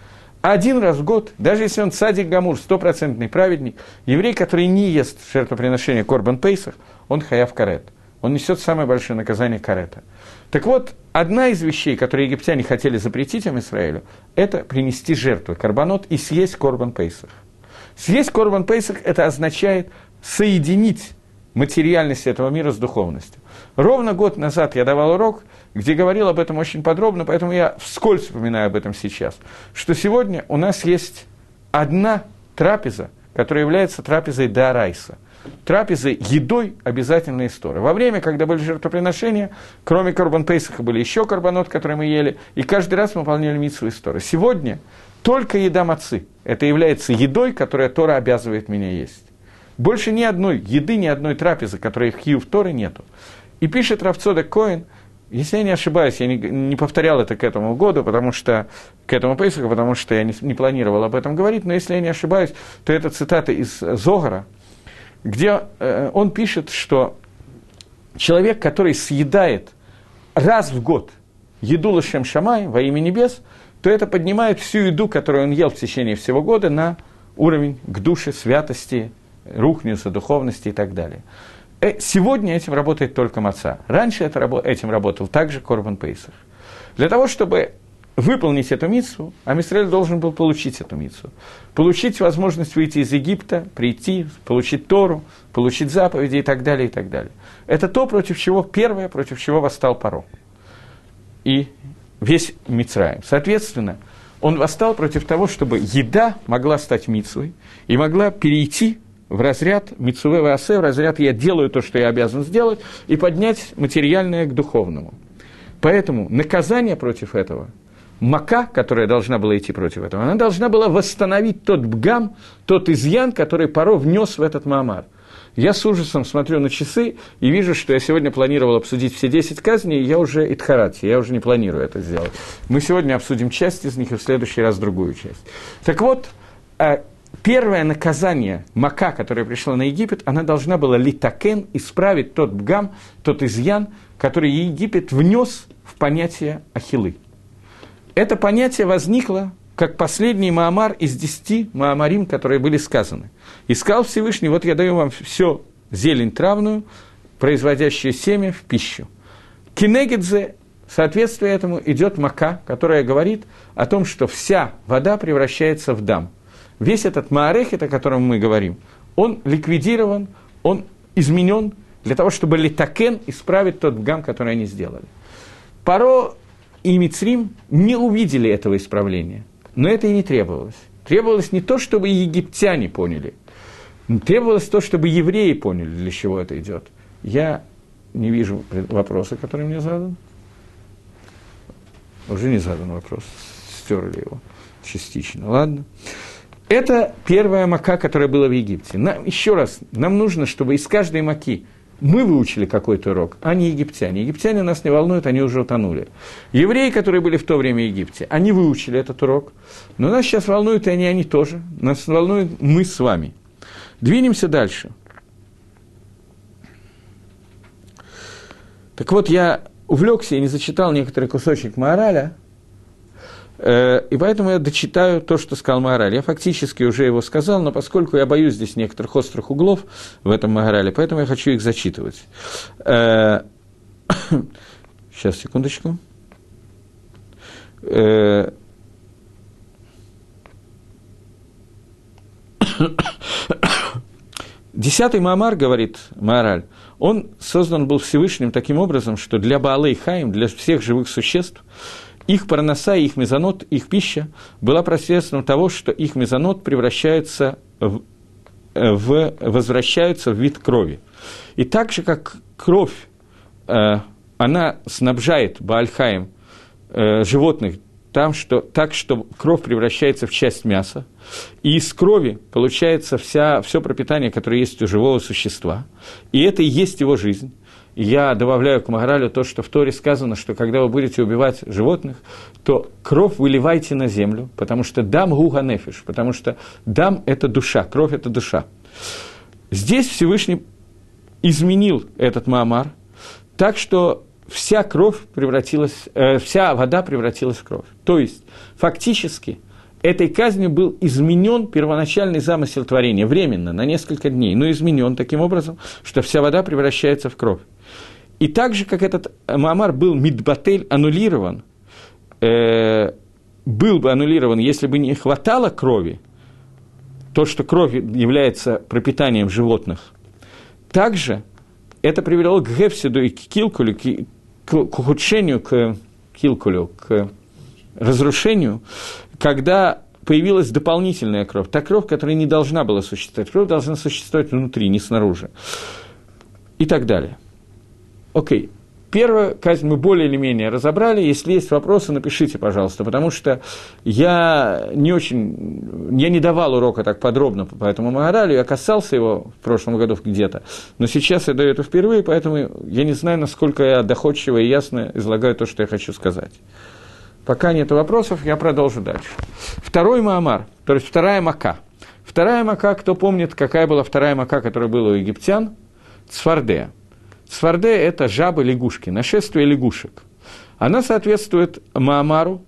Один раз в год, даже если он садик Гамур, стопроцентный праведник, еврей, который не ест жертвоприношение Корбан Пейсах, он хаяв карет. Он несет самое большое наказание карета. Так вот, одна из вещей, которые египтяне хотели запретить им Израилю, это принести жертву, карбонот, и съесть Корбан Пейсах. Съесть Корбан Пейсах – это означает соединить материальность этого мира с духовностью. Ровно год назад я давал урок, где говорил об этом очень подробно, поэтому я вскользь вспоминаю об этом сейчас, что сегодня у нас есть одна трапеза, которая является трапезой Дарайса. Трапезой едой обязательной истории. Во время, когда были жертвоприношения, кроме Карбан Пейсаха были еще карбонот, который мы ели, и каждый раз мы выполняли митсу истории. Сегодня только еда мацы. Это является едой, которая Тора обязывает меня есть. Больше ни одной еды, ни одной трапезы, которой в Хью в Торе нету. И пишет Равцодек Коин, если я не ошибаюсь, я не, не повторял это к этому году, потому что, к этому Пейсаку, потому что я не, не планировал об этом говорить, но если я не ошибаюсь, то это цитата из Зогара, где э, он пишет, что человек, который съедает раз в год еду Лашем Шамай во имя небес, то это поднимает всю еду, которую он ел в течение всего года, на уровень к душе, святости, рухнется, духовности и так далее. Э, сегодня этим работает только маца. Раньше это, этим работал также Корбан Пейсах. Для того, чтобы выполнить эту митсу, Амисраэль должен был получить эту митсу. Получить возможность выйти из Египта, прийти, получить Тору, получить заповеди и так далее, и так далее. Это то, против чего, первое, против чего восстал Паро. И весь Мицраем. Соответственно, он восстал против того, чтобы еда могла стать митсвой и могла перейти в разряд Мицуве Васе, в разряд «я делаю то, что я обязан сделать», и поднять материальное к духовному. Поэтому наказание против этого, мака, которая должна была идти против этого, она должна была восстановить тот бгам, тот изъян, который Паро внес в этот Маамар. Я с ужасом смотрю на часы и вижу, что я сегодня планировал обсудить все 10 казней, и я уже Итхарати, я уже не планирую это сделать. Мы сегодня обсудим часть из них, и в следующий раз другую часть. Так вот, э, первое наказание Мака, которое пришло на Египет, она должна была литакен исправить тот бгам, тот изъян, который Египет внес в понятие ахилы. Это понятие возникло как последний Маамар из десяти Маамарим, которые были сказаны. И сказал Всевышний, вот я даю вам все зелень травную, производящую семя в пищу. Кинегидзе, соответствие этому, идет мака, которая говорит о том, что вся вода превращается в дам. Весь этот маарехет, о котором мы говорим, он ликвидирован, он изменен для того, чтобы литакен исправить тот гам, который они сделали. Паро и Мицрим не увидели этого исправления, но это и не требовалось. Требовалось не то, чтобы египтяне поняли, требовалось то, чтобы евреи поняли, для чего это идет. Я не вижу вопроса, который мне задан. Уже не задан вопрос, стерли его частично. Ладно. Это первая мака, которая была в Египте. Нам, еще раз, нам нужно, чтобы из каждой маки мы выучили какой-то урок, а не египтяне. Египтяне нас не волнуют, они уже утонули. Евреи, которые были в то время в Египте, они выучили этот урок. Но нас сейчас волнуют и они, они тоже. Нас волнуют мы с вами. Двинемся дальше. Так вот, я увлекся и не зачитал некоторый кусочек мораля, и поэтому я дочитаю то, что сказал Маораль. Я фактически уже его сказал, но поскольку я боюсь здесь некоторых острых углов в этом Маорале, поэтому я хочу их зачитывать. [COUGHS] Сейчас, секундочку. Э, [COUGHS] Десятый Маамар, говорит Маораль, он создан был Всевышним таким образом, что для Баалы и Хаим, для всех живых существ, их парноса, их мезонот, их пища была посредством того, что их мезонот превращается в, э, в, возвращаются в вид крови. И так же, как кровь, э, она снабжает Баальхаем э, животных там, что, так, что кровь превращается в часть мяса, и из крови получается вся, все пропитание, которое есть у живого существа, и это и есть его жизнь. Я добавляю к Магаралю то, что в Торе сказано, что когда вы будете убивать животных, то кровь выливайте на землю, потому что дам гуга нефиш, потому что дам – это душа, кровь – это душа. Здесь Всевышний изменил этот Маамар так, что вся кровь превратилась, э, вся вода превратилась в кровь. То есть, фактически, этой казнью был изменен первоначальный замысел творения, временно, на несколько дней, но изменен таким образом, что вся вода превращается в кровь. И так же, как этот Маамар был мидбатель аннулирован, э, был бы аннулирован, если бы не хватало крови, то, что кровь является пропитанием животных, также это привело к Гефсиду и к Килкулю, к, к ухудшению, к Килкулю, к разрушению, когда появилась дополнительная кровь, та кровь, которая не должна была существовать. Кровь должна существовать внутри, не снаружи. И так далее. Окей. Первую казнь мы более или менее разобрали. Если есть вопросы, напишите, пожалуйста, потому что я не очень, я не давал урока так подробно по этому Магаралю, я касался его в прошлом году где-то, но сейчас я даю это впервые, поэтому я не знаю, насколько я доходчиво и ясно излагаю то, что я хочу сказать. Пока нет вопросов, я продолжу дальше. Второй Маамар, то есть вторая Мака. Вторая Мака, кто помнит, какая была вторая Мака, которая была у египтян? Цфардея. Цфардея – это жабы лягушки, нашествие лягушек. Она соответствует Маамару,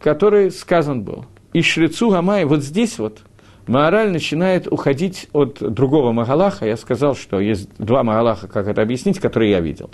который сказан был. И Шрицу Гамай, вот здесь вот, Маораль начинает уходить от другого Магалаха. Я сказал, что есть два Магалаха, как это объяснить, которые я видел.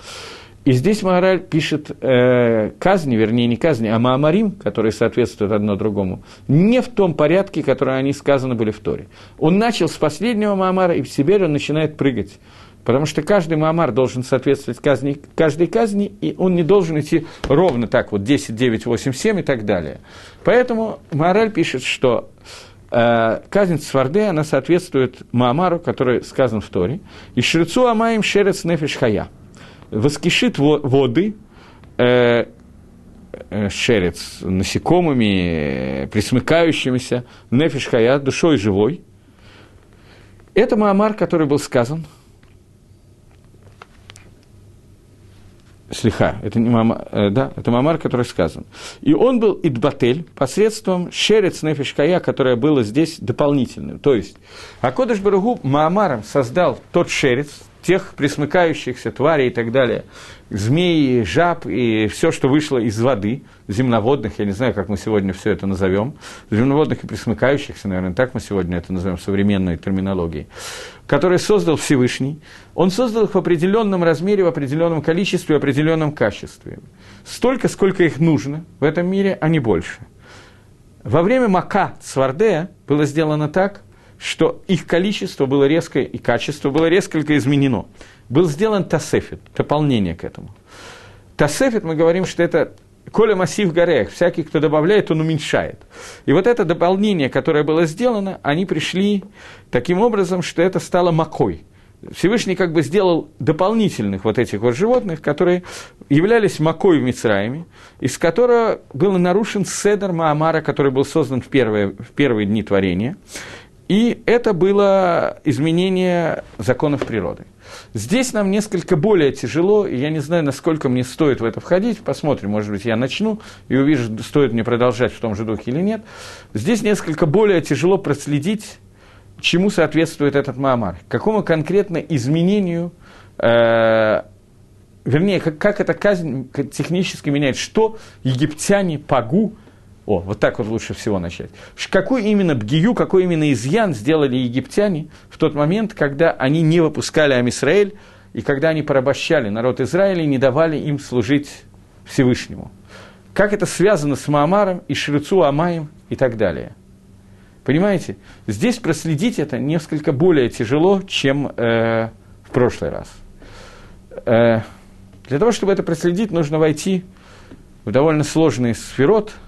И здесь Маораль пишет э, казни, вернее, не казни, а Маамарим, которые соответствуют одно другому, не в том порядке, который они сказаны были в Торе. Он начал с последнего Маамара, и теперь он начинает прыгать. Потому что каждый Маамар должен соответствовать казни, каждой казни, и он не должен идти ровно так, вот 10, 9, 8, 7 и так далее. Поэтому Маораль пишет, что э, казнь Сварде, она соответствует Маамару, который сказан в Торе, и Шрицу Амаим Шерец Нефиш Хая – воскишит воды, э, э, шерец, насекомыми, присмыкающимися, нефиш хая, душой живой. Это Маамар, который был сказан. Слиха, это не мама, э, да, это Мамар, который сказан. И он был идбатель посредством шерец нефишкая, которая была здесь дополнительным. То есть, Акодыш Баругу Маамаром создал тот шерец, тех присмыкающихся тварей и так далее, змеи, жаб и все, что вышло из воды, земноводных, я не знаю, как мы сегодня все это назовем, земноводных и присмыкающихся, наверное, так мы сегодня это назовем современной терминологией, которые создал Всевышний, он создал их в определенном размере, в определенном количестве, в определенном качестве. Столько, сколько их нужно в этом мире, а не больше. Во время Мака Цвардея было сделано так, что их количество было резко и качество было резко изменено. Был сделан тасефет, дополнение к этому. Тасефет, мы говорим, что это Коля массив горех, всякий, кто добавляет, он уменьшает. И вот это дополнение, которое было сделано, они пришли таким образом, что это стало макой. Всевышний как бы сделал дополнительных вот этих вот животных, которые являлись макой в Мицраиме, из которого был нарушен седер Маамара, который был создан в первые, в первые дни творения. И это было изменение законов природы. Здесь нам несколько более тяжело, и я не знаю, насколько мне стоит в это входить. Посмотрим, может быть, я начну и увижу, стоит мне продолжать в том же духе или нет. Здесь несколько более тяжело проследить, чему соответствует этот Маамар, какому конкретно изменению, э, вернее, как, как эта казнь технически меняет, что египтяне Пагу о, вот так вот лучше всего начать. Какой именно бгию, какой именно изъян сделали египтяне в тот момент, когда они не выпускали Амисраэль, и когда они порабощали народ Израиля и не давали им служить Всевышнему. Как это связано с Маамаром и Шрицу Амаем и так далее. Понимаете? Здесь проследить это несколько более тяжело, чем э, в прошлый раз. Э, для того, чтобы это проследить, нужно войти в довольно сложный сферот –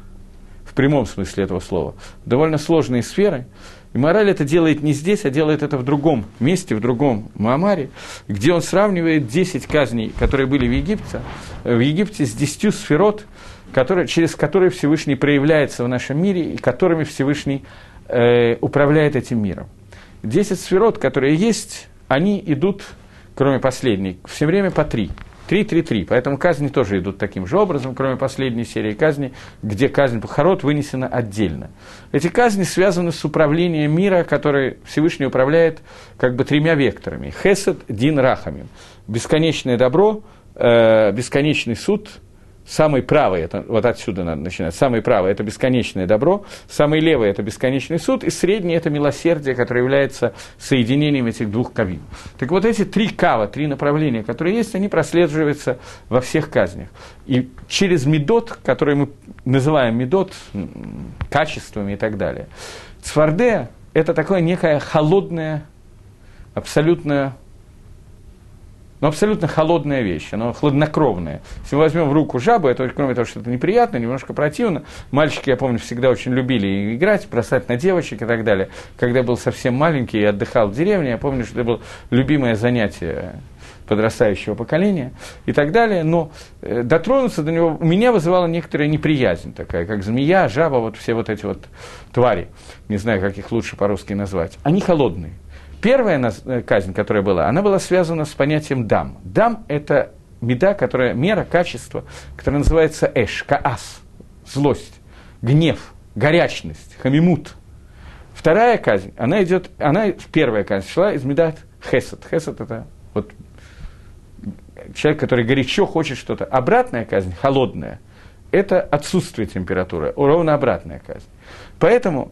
в прямом смысле этого слова, довольно сложные сферы. И мораль это делает не здесь, а делает это в другом месте, в другом Маамаре, где он сравнивает 10 казней, которые были в Египте, в Египте с 10 сферот, которые, через которые Всевышний проявляется в нашем мире и которыми Всевышний э, управляет этим миром. 10 сферот, которые есть, они идут, кроме последней, все время по три – 3-3-3. Поэтому казни тоже идут таким же образом, кроме последней серии казни, где казнь Пахарот вынесена отдельно. Эти казни связаны с управлением мира, который Всевышний управляет как бы тремя векторами. Хесед, Дин, Рахамим. Бесконечное добро, э, бесконечный суд – Самый правый, это, вот отсюда надо начинать, самый правый – это бесконечное добро, самый левый – это бесконечный суд, и средний – это милосердие, которое является соединением этих двух кавим. Так вот эти три кава, три направления, которые есть, они прослеживаются во всех казнях. И через медот, который мы называем медот, качествами и так далее, цварде – это такое некое холодное, абсолютно но абсолютно холодная вещь, она хладнокровная. Если мы возьмем в руку жабу, это, кроме того, что это неприятно, немножко противно, мальчики, я помню, всегда очень любили играть, бросать на девочек и так далее. Когда я был совсем маленький и отдыхал в деревне, я помню, что это было любимое занятие подрастающего поколения и так далее, но э, дотронуться до него у меня вызывала некоторая неприязнь такая, как змея, жаба, вот все вот эти вот твари, не знаю, как их лучше по-русски назвать, они холодные. Первая э, казнь, которая была, она была связана с понятием дам. Дам – это меда, которая, мера, качество, которая называется эш, каас, злость, гнев, горячность, хамимут. Вторая казнь, она идет, она, первая казнь шла из медат хесед. Хесед – это вот человек, который горячо хочет что-то. Обратная казнь, холодная, это отсутствие температуры, ровно обратная казнь. Поэтому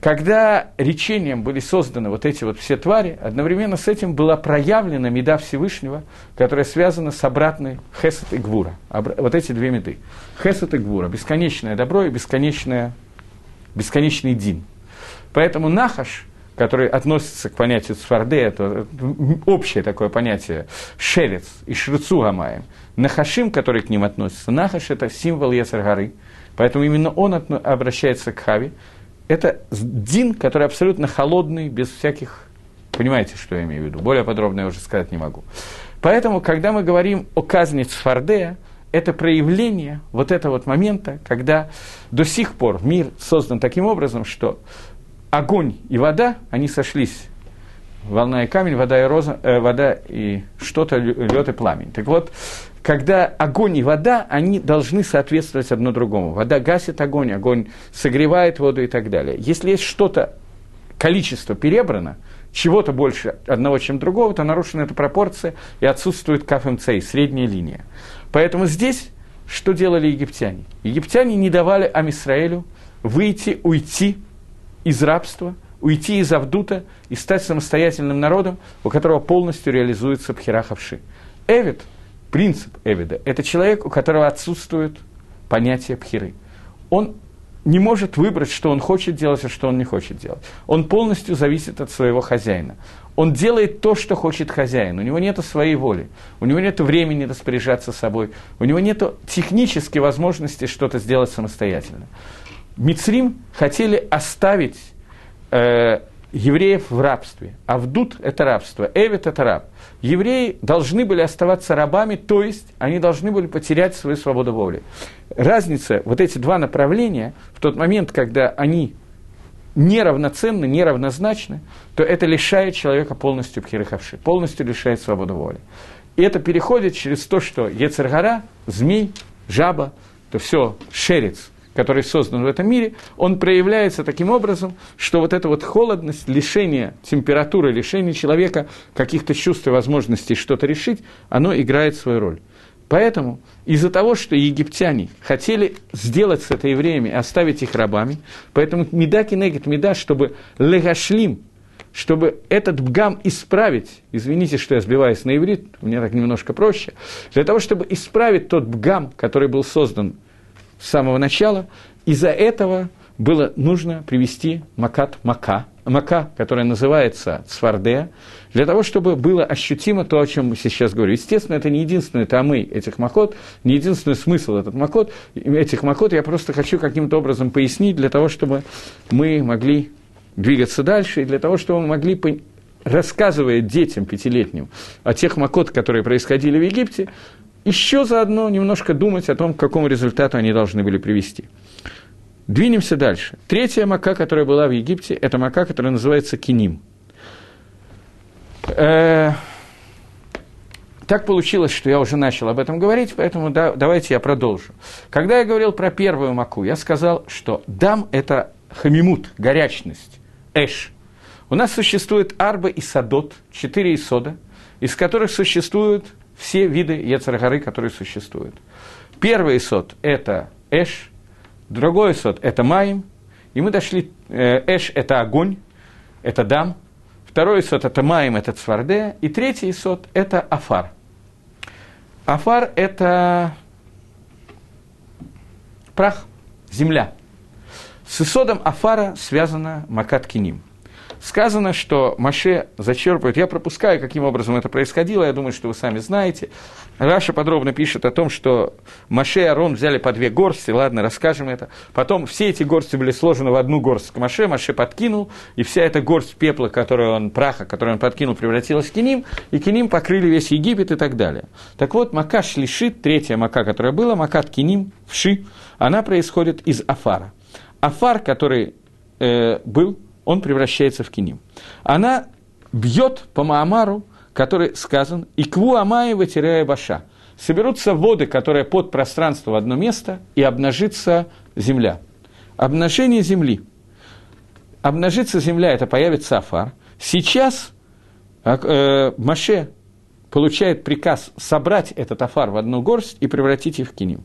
когда речением были созданы вот эти вот все твари, одновременно с этим была проявлена меда Всевышнего, которая связана с обратной Хесет и Гвура. Вот эти две меды. Хесет и Гвура. Бесконечное добро и бесконечное, бесконечный дин. Поэтому Нахаш, который относится к понятию Сфарде, это общее такое понятие, Шерец и Шрицу Гамаем. Нахашим, который к ним относится, Нахаш – это символ Есар Поэтому именно он обращается к Хави, это дин, который абсолютно холодный, без всяких... Понимаете, что я имею в виду? Более подробно я уже сказать не могу. Поэтому, когда мы говорим о казни Цфардея, это проявление вот этого вот момента, когда до сих пор мир создан таким образом, что огонь и вода, они сошлись. Волна и камень, вода и, роза, э, вода и что-то, лед и пламень. Так вот, когда огонь и вода, они должны соответствовать одно другому. Вода гасит огонь, огонь согревает воду и так далее. Если есть что-то, количество перебрано, чего-то больше одного, чем другого, то нарушена эта пропорция и отсутствует КФМЦ, средняя линия. Поэтому здесь что делали египтяне? Египтяне не давали Амисраэлю выйти, уйти из рабства, уйти из Авдута и стать самостоятельным народом, у которого полностью реализуется Пхерахавши. Эвид, принцип Эвида, это человек, у которого отсутствует понятие Пхиры. Он не может выбрать, что он хочет делать, а что он не хочет делать. Он полностью зависит от своего хозяина. Он делает то, что хочет хозяин. У него нет своей воли. У него нет времени распоряжаться собой. У него нет технической возможности что-то сделать самостоятельно. Мицрим хотели оставить э, евреев в рабстве. А вдут – это рабство, эвит – это раб. Евреи должны были оставаться рабами, то есть они должны были потерять свою свободу воли. Разница, вот эти два направления, в тот момент, когда они неравноценны, неравнозначны, то это лишает человека полностью пхирахавши, полностью лишает свободы воли. И это переходит через то, что Ецергара, змей, жаба, то все, шерец – который создан в этом мире, он проявляется таким образом, что вот эта вот холодность, лишение температуры, лишение человека каких-то чувств и возможностей что-то решить, оно играет свою роль. Поэтому из-за того, что египтяне хотели сделать с этой евреями, оставить их рабами, поэтому меда кинегет меда, чтобы легашлим, чтобы этот бгам исправить, извините, что я сбиваюсь на иврит, меня так немножко проще, для того, чтобы исправить тот бгам, который был создан с самого начала. Из-за этого было нужно привести макат мака, мака, которая называется цвардея, для того, чтобы было ощутимо то, о чем мы сейчас говорим. Естественно, это не единственный тамы этих макот, не единственный смысл этот макот, этих макот. Я просто хочу каким-то образом пояснить, для того, чтобы мы могли двигаться дальше, и для того, чтобы мы могли рассказывая детям пятилетним о тех макот, которые происходили в Египте, еще заодно немножко думать о том, к какому результату они должны были привести. Двинемся дальше. Третья мака, которая была в Египте, это мака, которая называется киним. Э, так получилось, что я уже начал об этом говорить, поэтому да, давайте я продолжу. Когда я говорил про первую маку, я сказал, что дам – это хамимут, горячность, эш. У нас существует арба и садот, четыре исода, из которых существуют все виды Ецаргары, которые существуют. Первый сот – это Эш, другой сот – это Маим, и мы дошли, э, Эш – это огонь, это Дам, второй сот – это Маим, это Цварде, и третий сот – это Афар. Афар – это прах, земля. С исодом Афара связана Макат Киним – сказано, что Маше зачерпывает, я пропускаю, каким образом это происходило, я думаю, что вы сами знаете. Раша подробно пишет о том, что Маше и Арон взяли по две горсти, ладно, расскажем это. Потом все эти горсти были сложены в одну горсть к Маше, Маше подкинул, и вся эта горсть пепла, которую он, праха, которую он подкинул, превратилась в киним, и киним покрыли весь Египет и так далее. Так вот, Мака Шлишит, третья Мака, которая была, Макат Киним, Вши, она происходит из Афара. Афар, который э, был он превращается в киним. Она бьет по Маамару, который сказан, и кву Амаева теряя баша. Соберутся воды, которые под пространство в одно место, и обнажится земля. Обнажение земли. Обнажится земля, это появится Афар. Сейчас э, Маше получает приказ собрать этот Афар в одну горсть и превратить их в киним.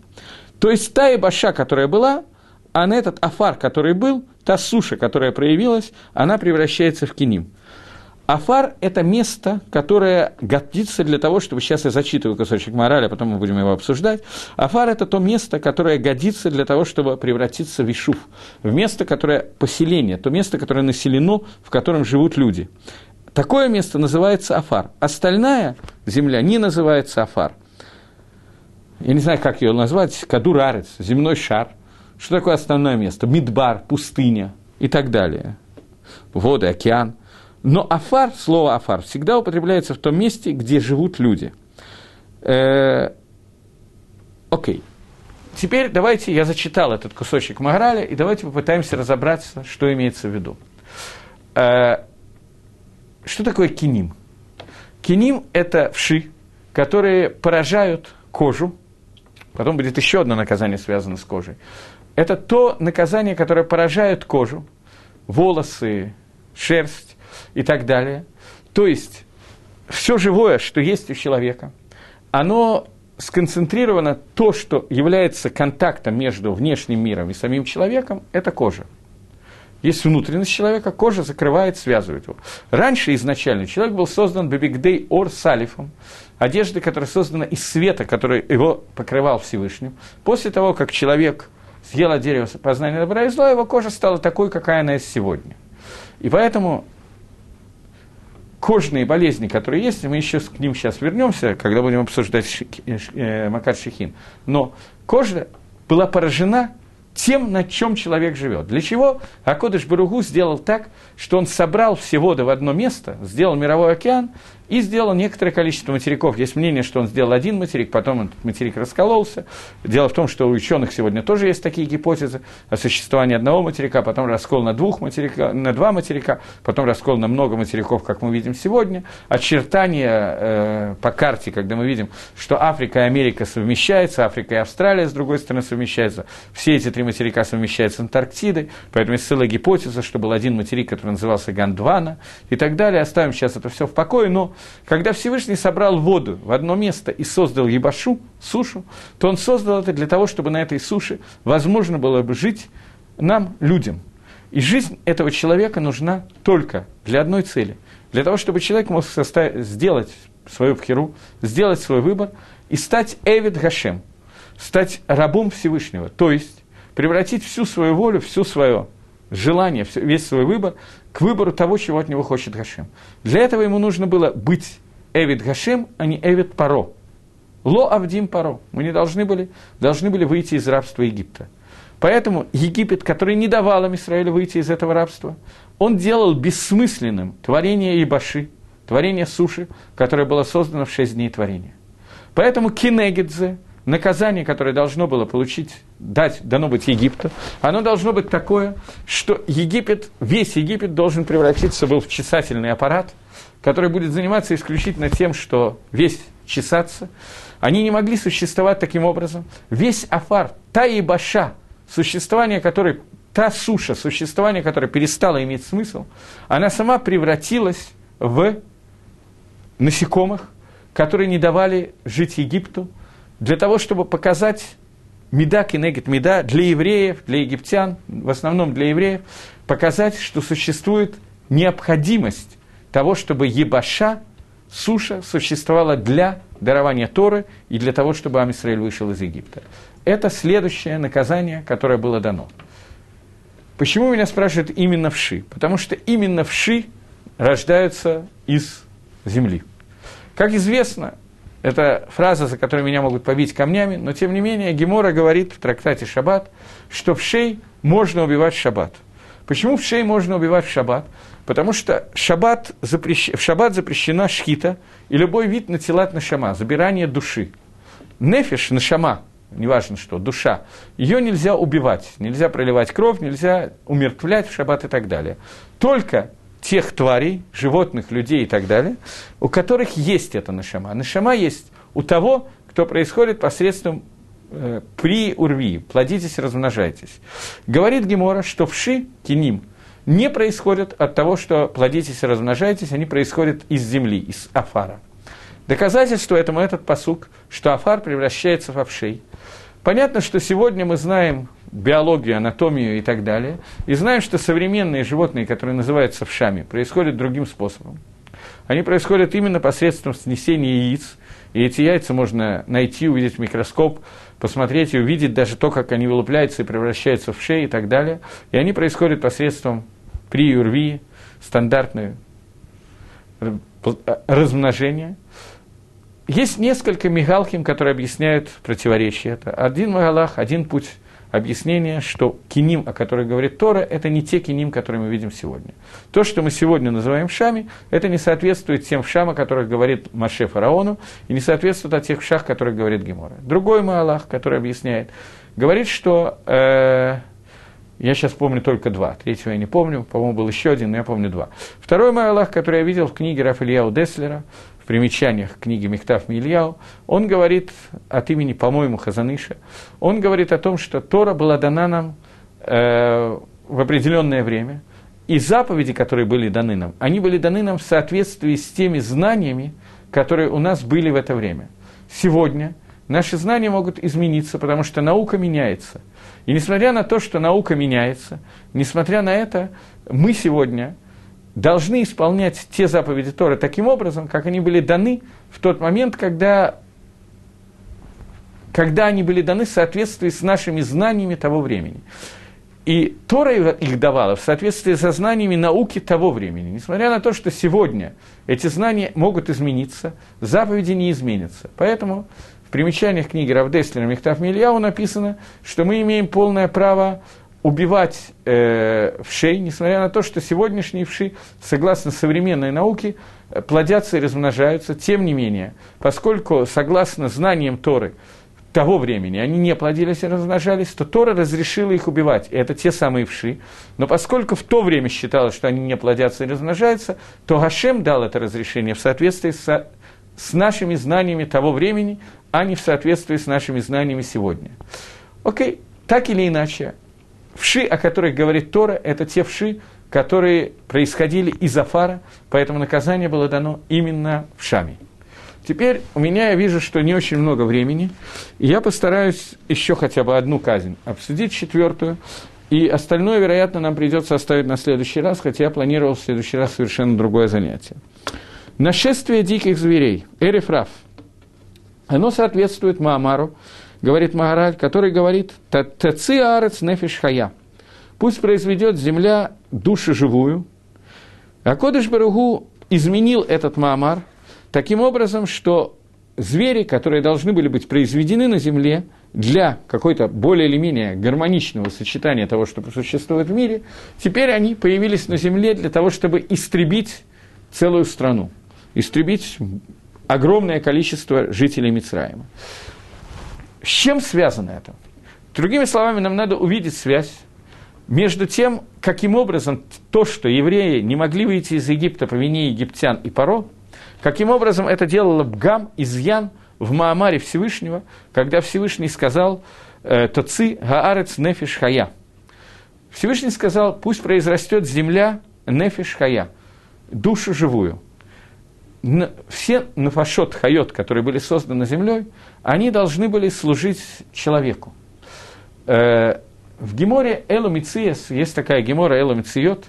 То есть та и баша, которая была, а на этот Афар, который был, та суша, которая проявилась, она превращается в киним. Афар – это место, которое годится для того, чтобы сейчас я зачитываю кусочек морали, а потом мы будем его обсуждать. Афар – это то место, которое годится для того, чтобы превратиться в Ишуф, в место, которое поселение, то место, которое населено, в котором живут люди. Такое место называется Афар. Остальная земля не называется Афар. Я не знаю, как ее назвать, Кадурарец, земной шар – что такое основное место? Мидбар, пустыня и так далее. Воды, океан. Но афар, слово афар, всегда употребляется в том месте, где живут люди. Э, окей. Теперь давайте, я зачитал этот кусочек Магараля, и давайте попытаемся разобраться, что имеется в виду. Э, что такое киним? Киним – это вши, которые поражают кожу, потом будет еще одно наказание, связанное с кожей, это то наказание, которое поражает кожу, волосы, шерсть, и так далее. То есть все живое, что есть у человека, оно сконцентрировано, то, что является контактом между внешним миром и самим человеком, это кожа. Есть внутренность человека, кожа закрывает, связывает его. Раньше изначально человек был создан бебигдей ор салифом, одежды, которая создана из света, который его покрывал Всевышним. После того, как человек съел от дерева познания добра и зла, его кожа стала такой, какая она есть сегодня. И поэтому кожные болезни, которые есть, мы еще к ним сейчас вернемся, когда будем обсуждать шики, э, э, Макар Шихин. Но кожа была поражена тем, на чем человек живет. Для чего Акодыш Баругу сделал так, что он собрал все воды в одно место, сделал мировой океан и сделал некоторое количество материков. Есть мнение, что он сделал один материк, потом этот материк раскололся. Дело в том, что у ученых сегодня тоже есть такие гипотезы о существовании одного материка, потом раскол на, двух материка, на два материка, потом раскол на много материков, как мы видим сегодня. Очертания э, по карте, когда мы видим, что Африка и Америка совмещаются, Африка и Австралия, с другой стороны, совмещаются. Все эти три материка совмещаются с Антарктидой, поэтому есть целая гипотеза, что был один материк, который назывался Гандвана и так далее. Оставим сейчас это все в покое, но когда Всевышний собрал воду в одно место и создал Ебашу, сушу, то он создал это для того, чтобы на этой суше возможно было бы жить нам, людям. И жизнь этого человека нужна только для одной цели. Для того, чтобы человек мог составить, сделать свою пхеру, сделать свой выбор и стать Эвид Гашем, стать рабом Всевышнего. То есть превратить всю свою волю, всю свое желание, весь свой выбор к выбору того, чего от него хочет Гашем. Для этого ему нужно было быть Эвид Гашем, а не Эвид Паро. Ло Авдим Паро. Мы не должны были, должны были выйти из рабства Египта. Поэтому Египет, который не давал им Израилю выйти из этого рабства, он делал бессмысленным творение Ибаши, творение суши, которое было создано в шесть дней творения. Поэтому Кинегидзе, наказание, которое должно было получить, дать, дано быть Египту, оно должно быть такое, что Египет, весь Египет должен превратиться был в чесательный аппарат, который будет заниматься исключительно тем, что весь чесаться. Они не могли существовать таким образом. Весь Афар, та и Баша, существование которой, та суша, существование которой перестало иметь смысл, она сама превратилась в насекомых, которые не давали жить Египту, для того, чтобы показать меда кинегет меда для евреев, для египтян, в основном для евреев, показать, что существует необходимость того, чтобы ебаша, суша, существовала для дарования Торы и для того, чтобы Амисраиль вышел из Египта. Это следующее наказание, которое было дано. Почему меня спрашивают именно вши? Потому что именно вши рождаются из земли. Как известно, это фраза, за которую меня могут побить камнями, но тем не менее Гемора говорит в трактате «Шаббат», что в шей можно убивать в шаббат. Почему в шей можно убивать в шаббат? Потому что шаббат запрещ... в шаббат запрещена шхита и любой вид на тела на шама, забирание души. Нефиш, на шама, неважно что, душа, ее нельзя убивать, нельзя проливать кровь, нельзя умертвлять в шаббат и так далее. Только тех тварей, животных, людей и так далее, у которых есть эта нашама. Нашама есть у того, кто происходит посредством э, при урви, плодитесь, размножайтесь. Говорит Гемора, что вши, киним, не происходят от того, что плодитесь и размножайтесь, они происходят из земли, из афара. Доказательство этому этот посук, что афар превращается в овшей. Понятно, что сегодня мы знаем биологию, анатомию и так далее, и знаем, что современные животные, которые называются вшами, происходят другим способом. Они происходят именно посредством снесения яиц, и эти яйца можно найти, увидеть в микроскоп, посмотреть и увидеть даже то, как они вылупляются и превращаются в шеи и так далее. И они происходят посредством приюрвии, стандартное размножение – есть несколько мигалхим, которые объясняют противоречие. Это один мигалах, один путь объяснения, что киним, о которых говорит Тора, это не те киним, которые мы видим сегодня. То, что мы сегодня называем шами, это не соответствует тем шам, о которых говорит Маше фараону, и не соответствует о тех шах, о которых говорит Гемора. Другой Маалах, который объясняет, говорит, что... Э, я сейчас помню только два. Третьего я не помню. По-моему, был еще один, но я помню два. Второй мой Аллах, который я видел в книге Рафаэльяу Деслера, в примечаниях книги Мехтав Мильяу, он говорит от имени, по-моему, Хазаныша, он говорит о том, что Тора была дана нам э, в определенное время, и заповеди, которые были даны нам, они были даны нам в соответствии с теми знаниями, которые у нас были в это время. Сегодня наши знания могут измениться, потому что наука меняется. И несмотря на то, что наука меняется, несмотря на это, мы сегодня должны исполнять те заповеди Торы таким образом, как они были даны в тот момент, когда, когда они были даны в соответствии с нашими знаниями того времени. И Тора их давала в соответствии со знаниями науки того времени. Несмотря на то, что сегодня эти знания могут измениться, заповеди не изменятся. Поэтому в примечаниях книги Равдеслера Мехтав Мильяу написано, что мы имеем полное право убивать э, вшей, несмотря на то, что сегодняшние вши, согласно современной науке, плодятся и размножаются. Тем не менее, поскольку, согласно знаниям Торы, того времени они не плодились и размножались, то Тора разрешила их убивать. И это те самые вши. Но поскольку в то время считалось, что они не плодятся и размножаются, то Гашем дал это разрешение в соответствии с, с нашими знаниями того времени, а не в соответствии с нашими знаниями сегодня. Окей, так или иначе, вши, о которых говорит Тора, это те вши, которые происходили из Афара, поэтому наказание было дано именно в Шаме. Теперь у меня я вижу, что не очень много времени, и я постараюсь еще хотя бы одну казнь обсудить, четвертую, и остальное, вероятно, нам придется оставить на следующий раз, хотя я планировал в следующий раз совершенно другое занятие. Нашествие диких зверей, эрифраф, оно соответствует Маамару, говорит Магараль, который говорит «Таци арец нефиш хая» «Пусть произведет земля душу живую». А Кодыш Баругу изменил этот Маамар – таким образом, что звери, которые должны были быть произведены на Земле для какой-то более или менее гармоничного сочетания того, что существует в мире, теперь они появились на Земле для того, чтобы истребить целую страну, истребить огромное количество жителей Мицраима. С чем связано это? Другими словами, нам надо увидеть связь между тем, каким образом то, что евреи не могли выйти из Египта по вине египтян и Паро, Каким образом это делало Бгам, изъян в Маамаре Всевышнего, когда Всевышний сказал э, «Тоци гаарец нефиш хая». Всевышний сказал, пусть произрастет земля нефиш хая, душу живую. Все нафашот хайот, которые были созданы землей, они должны были служить человеку. Э, в Геморе Элумициес, есть такая Гемора Элумициот,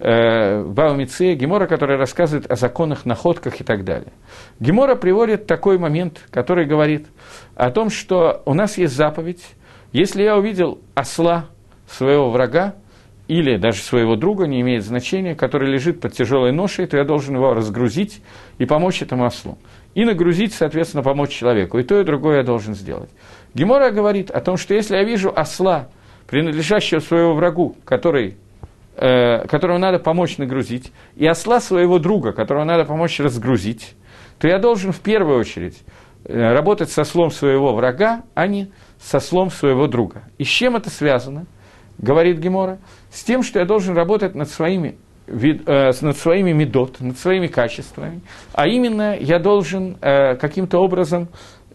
э, Баумиция, Гемора, которая рассказывает о законах, находках и так далее. Гемора приводит такой момент, который говорит о том, что у нас есть заповедь, если я увидел осла своего врага, или даже своего друга, не имеет значения, который лежит под тяжелой ношей, то я должен его разгрузить и помочь этому ослу. И нагрузить, соответственно, помочь человеку. И то, и другое я должен сделать. Гемора говорит о том, что если я вижу осла, принадлежащего своему врагу, который э, которого надо помочь нагрузить, и осла своего друга, которого надо помочь разгрузить, то я должен в первую очередь э, работать со слом своего врага, а не со слом своего друга. И с чем это связано, говорит Гемора? С тем, что я должен работать над своими, э, над своими медот, над своими качествами, а именно я должен э, каким-то образом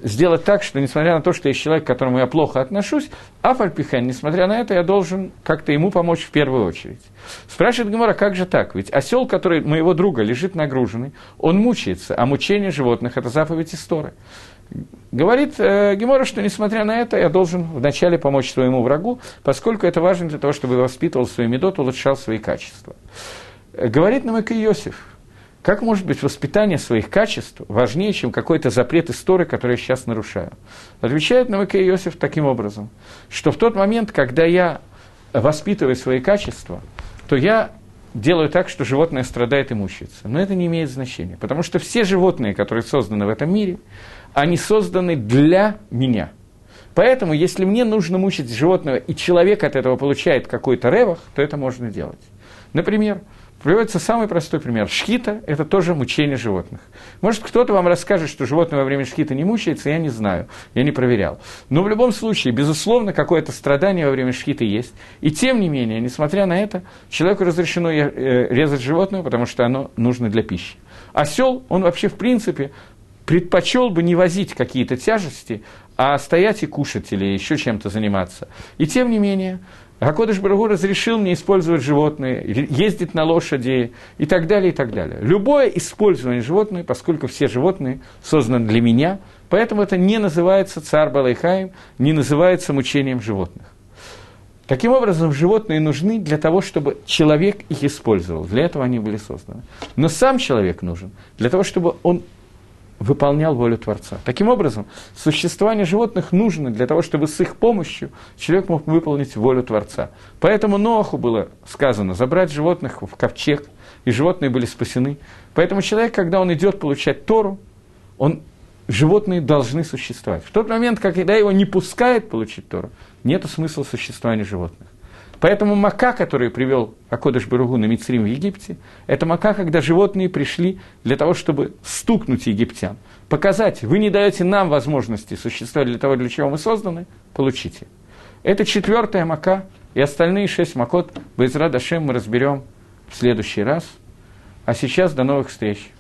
сделать так, что несмотря на то, что есть человек, к которому я плохо отношусь, а несмотря на это, я должен как-то ему помочь в первую очередь. Спрашивает Гемора, как же так? Ведь осел, который моего друга лежит нагруженный, он мучается, а мучение животных – это заповедь истории. Говорит э, Гемора, что несмотря на это, я должен вначале помочь своему врагу, поскольку это важно для того, чтобы воспитывал свои медот, улучшал свои качества. Говорит нам Иосиф – как может быть воспитание своих качеств важнее, чем какой-то запрет истории, который я сейчас нарушаю? Отвечает Навыке Иосиф таким образом, что в тот момент, когда я воспитываю свои качества, то я делаю так, что животное страдает и мучается. Но это не имеет значения, потому что все животные, которые созданы в этом мире, они созданы для меня. Поэтому, если мне нужно мучить животного, и человек от этого получает какой-то ревах, то это можно делать. Например, Приводится самый простой пример. Шхита – это тоже мучение животных. Может, кто-то вам расскажет, что животное во время шхита не мучается, я не знаю, я не проверял. Но в любом случае, безусловно, какое-то страдание во время шхита есть. И тем не менее, несмотря на это, человеку разрешено э, резать животное, потому что оно нужно для пищи. Осел, он вообще в принципе предпочел бы не возить какие-то тяжести, а стоять и кушать или еще чем-то заниматься. И тем не менее, Гакодыш Барагу разрешил мне использовать животные, ездить на лошади и так далее, и так далее. Любое использование животных, поскольку все животные созданы для меня, поэтому это не называется царь Балайхаем, не называется мучением животных. Таким образом, животные нужны для того, чтобы человек их использовал. Для этого они были созданы. Но сам человек нужен для того, чтобы он выполнял волю Творца. Таким образом, существование животных нужно для того, чтобы с их помощью человек мог выполнить волю Творца. Поэтому Ноаху было сказано забрать животных в ковчег, и животные были спасены. Поэтому человек, когда он идет получать Тору, он, животные должны существовать. В тот момент, когда его не пускает получить Тору, нет смысла существования животных. Поэтому мака, который привел Акодыш Баругу на Мицрим в Египте, это мака, когда животные пришли для того, чтобы стукнуть египтян, показать, вы не даете нам возможности существовать для того, для чего мы созданы, получите. Это четвертая мака, и остальные шесть макот Байзра Дашем мы разберем в следующий раз. А сейчас до новых встреч.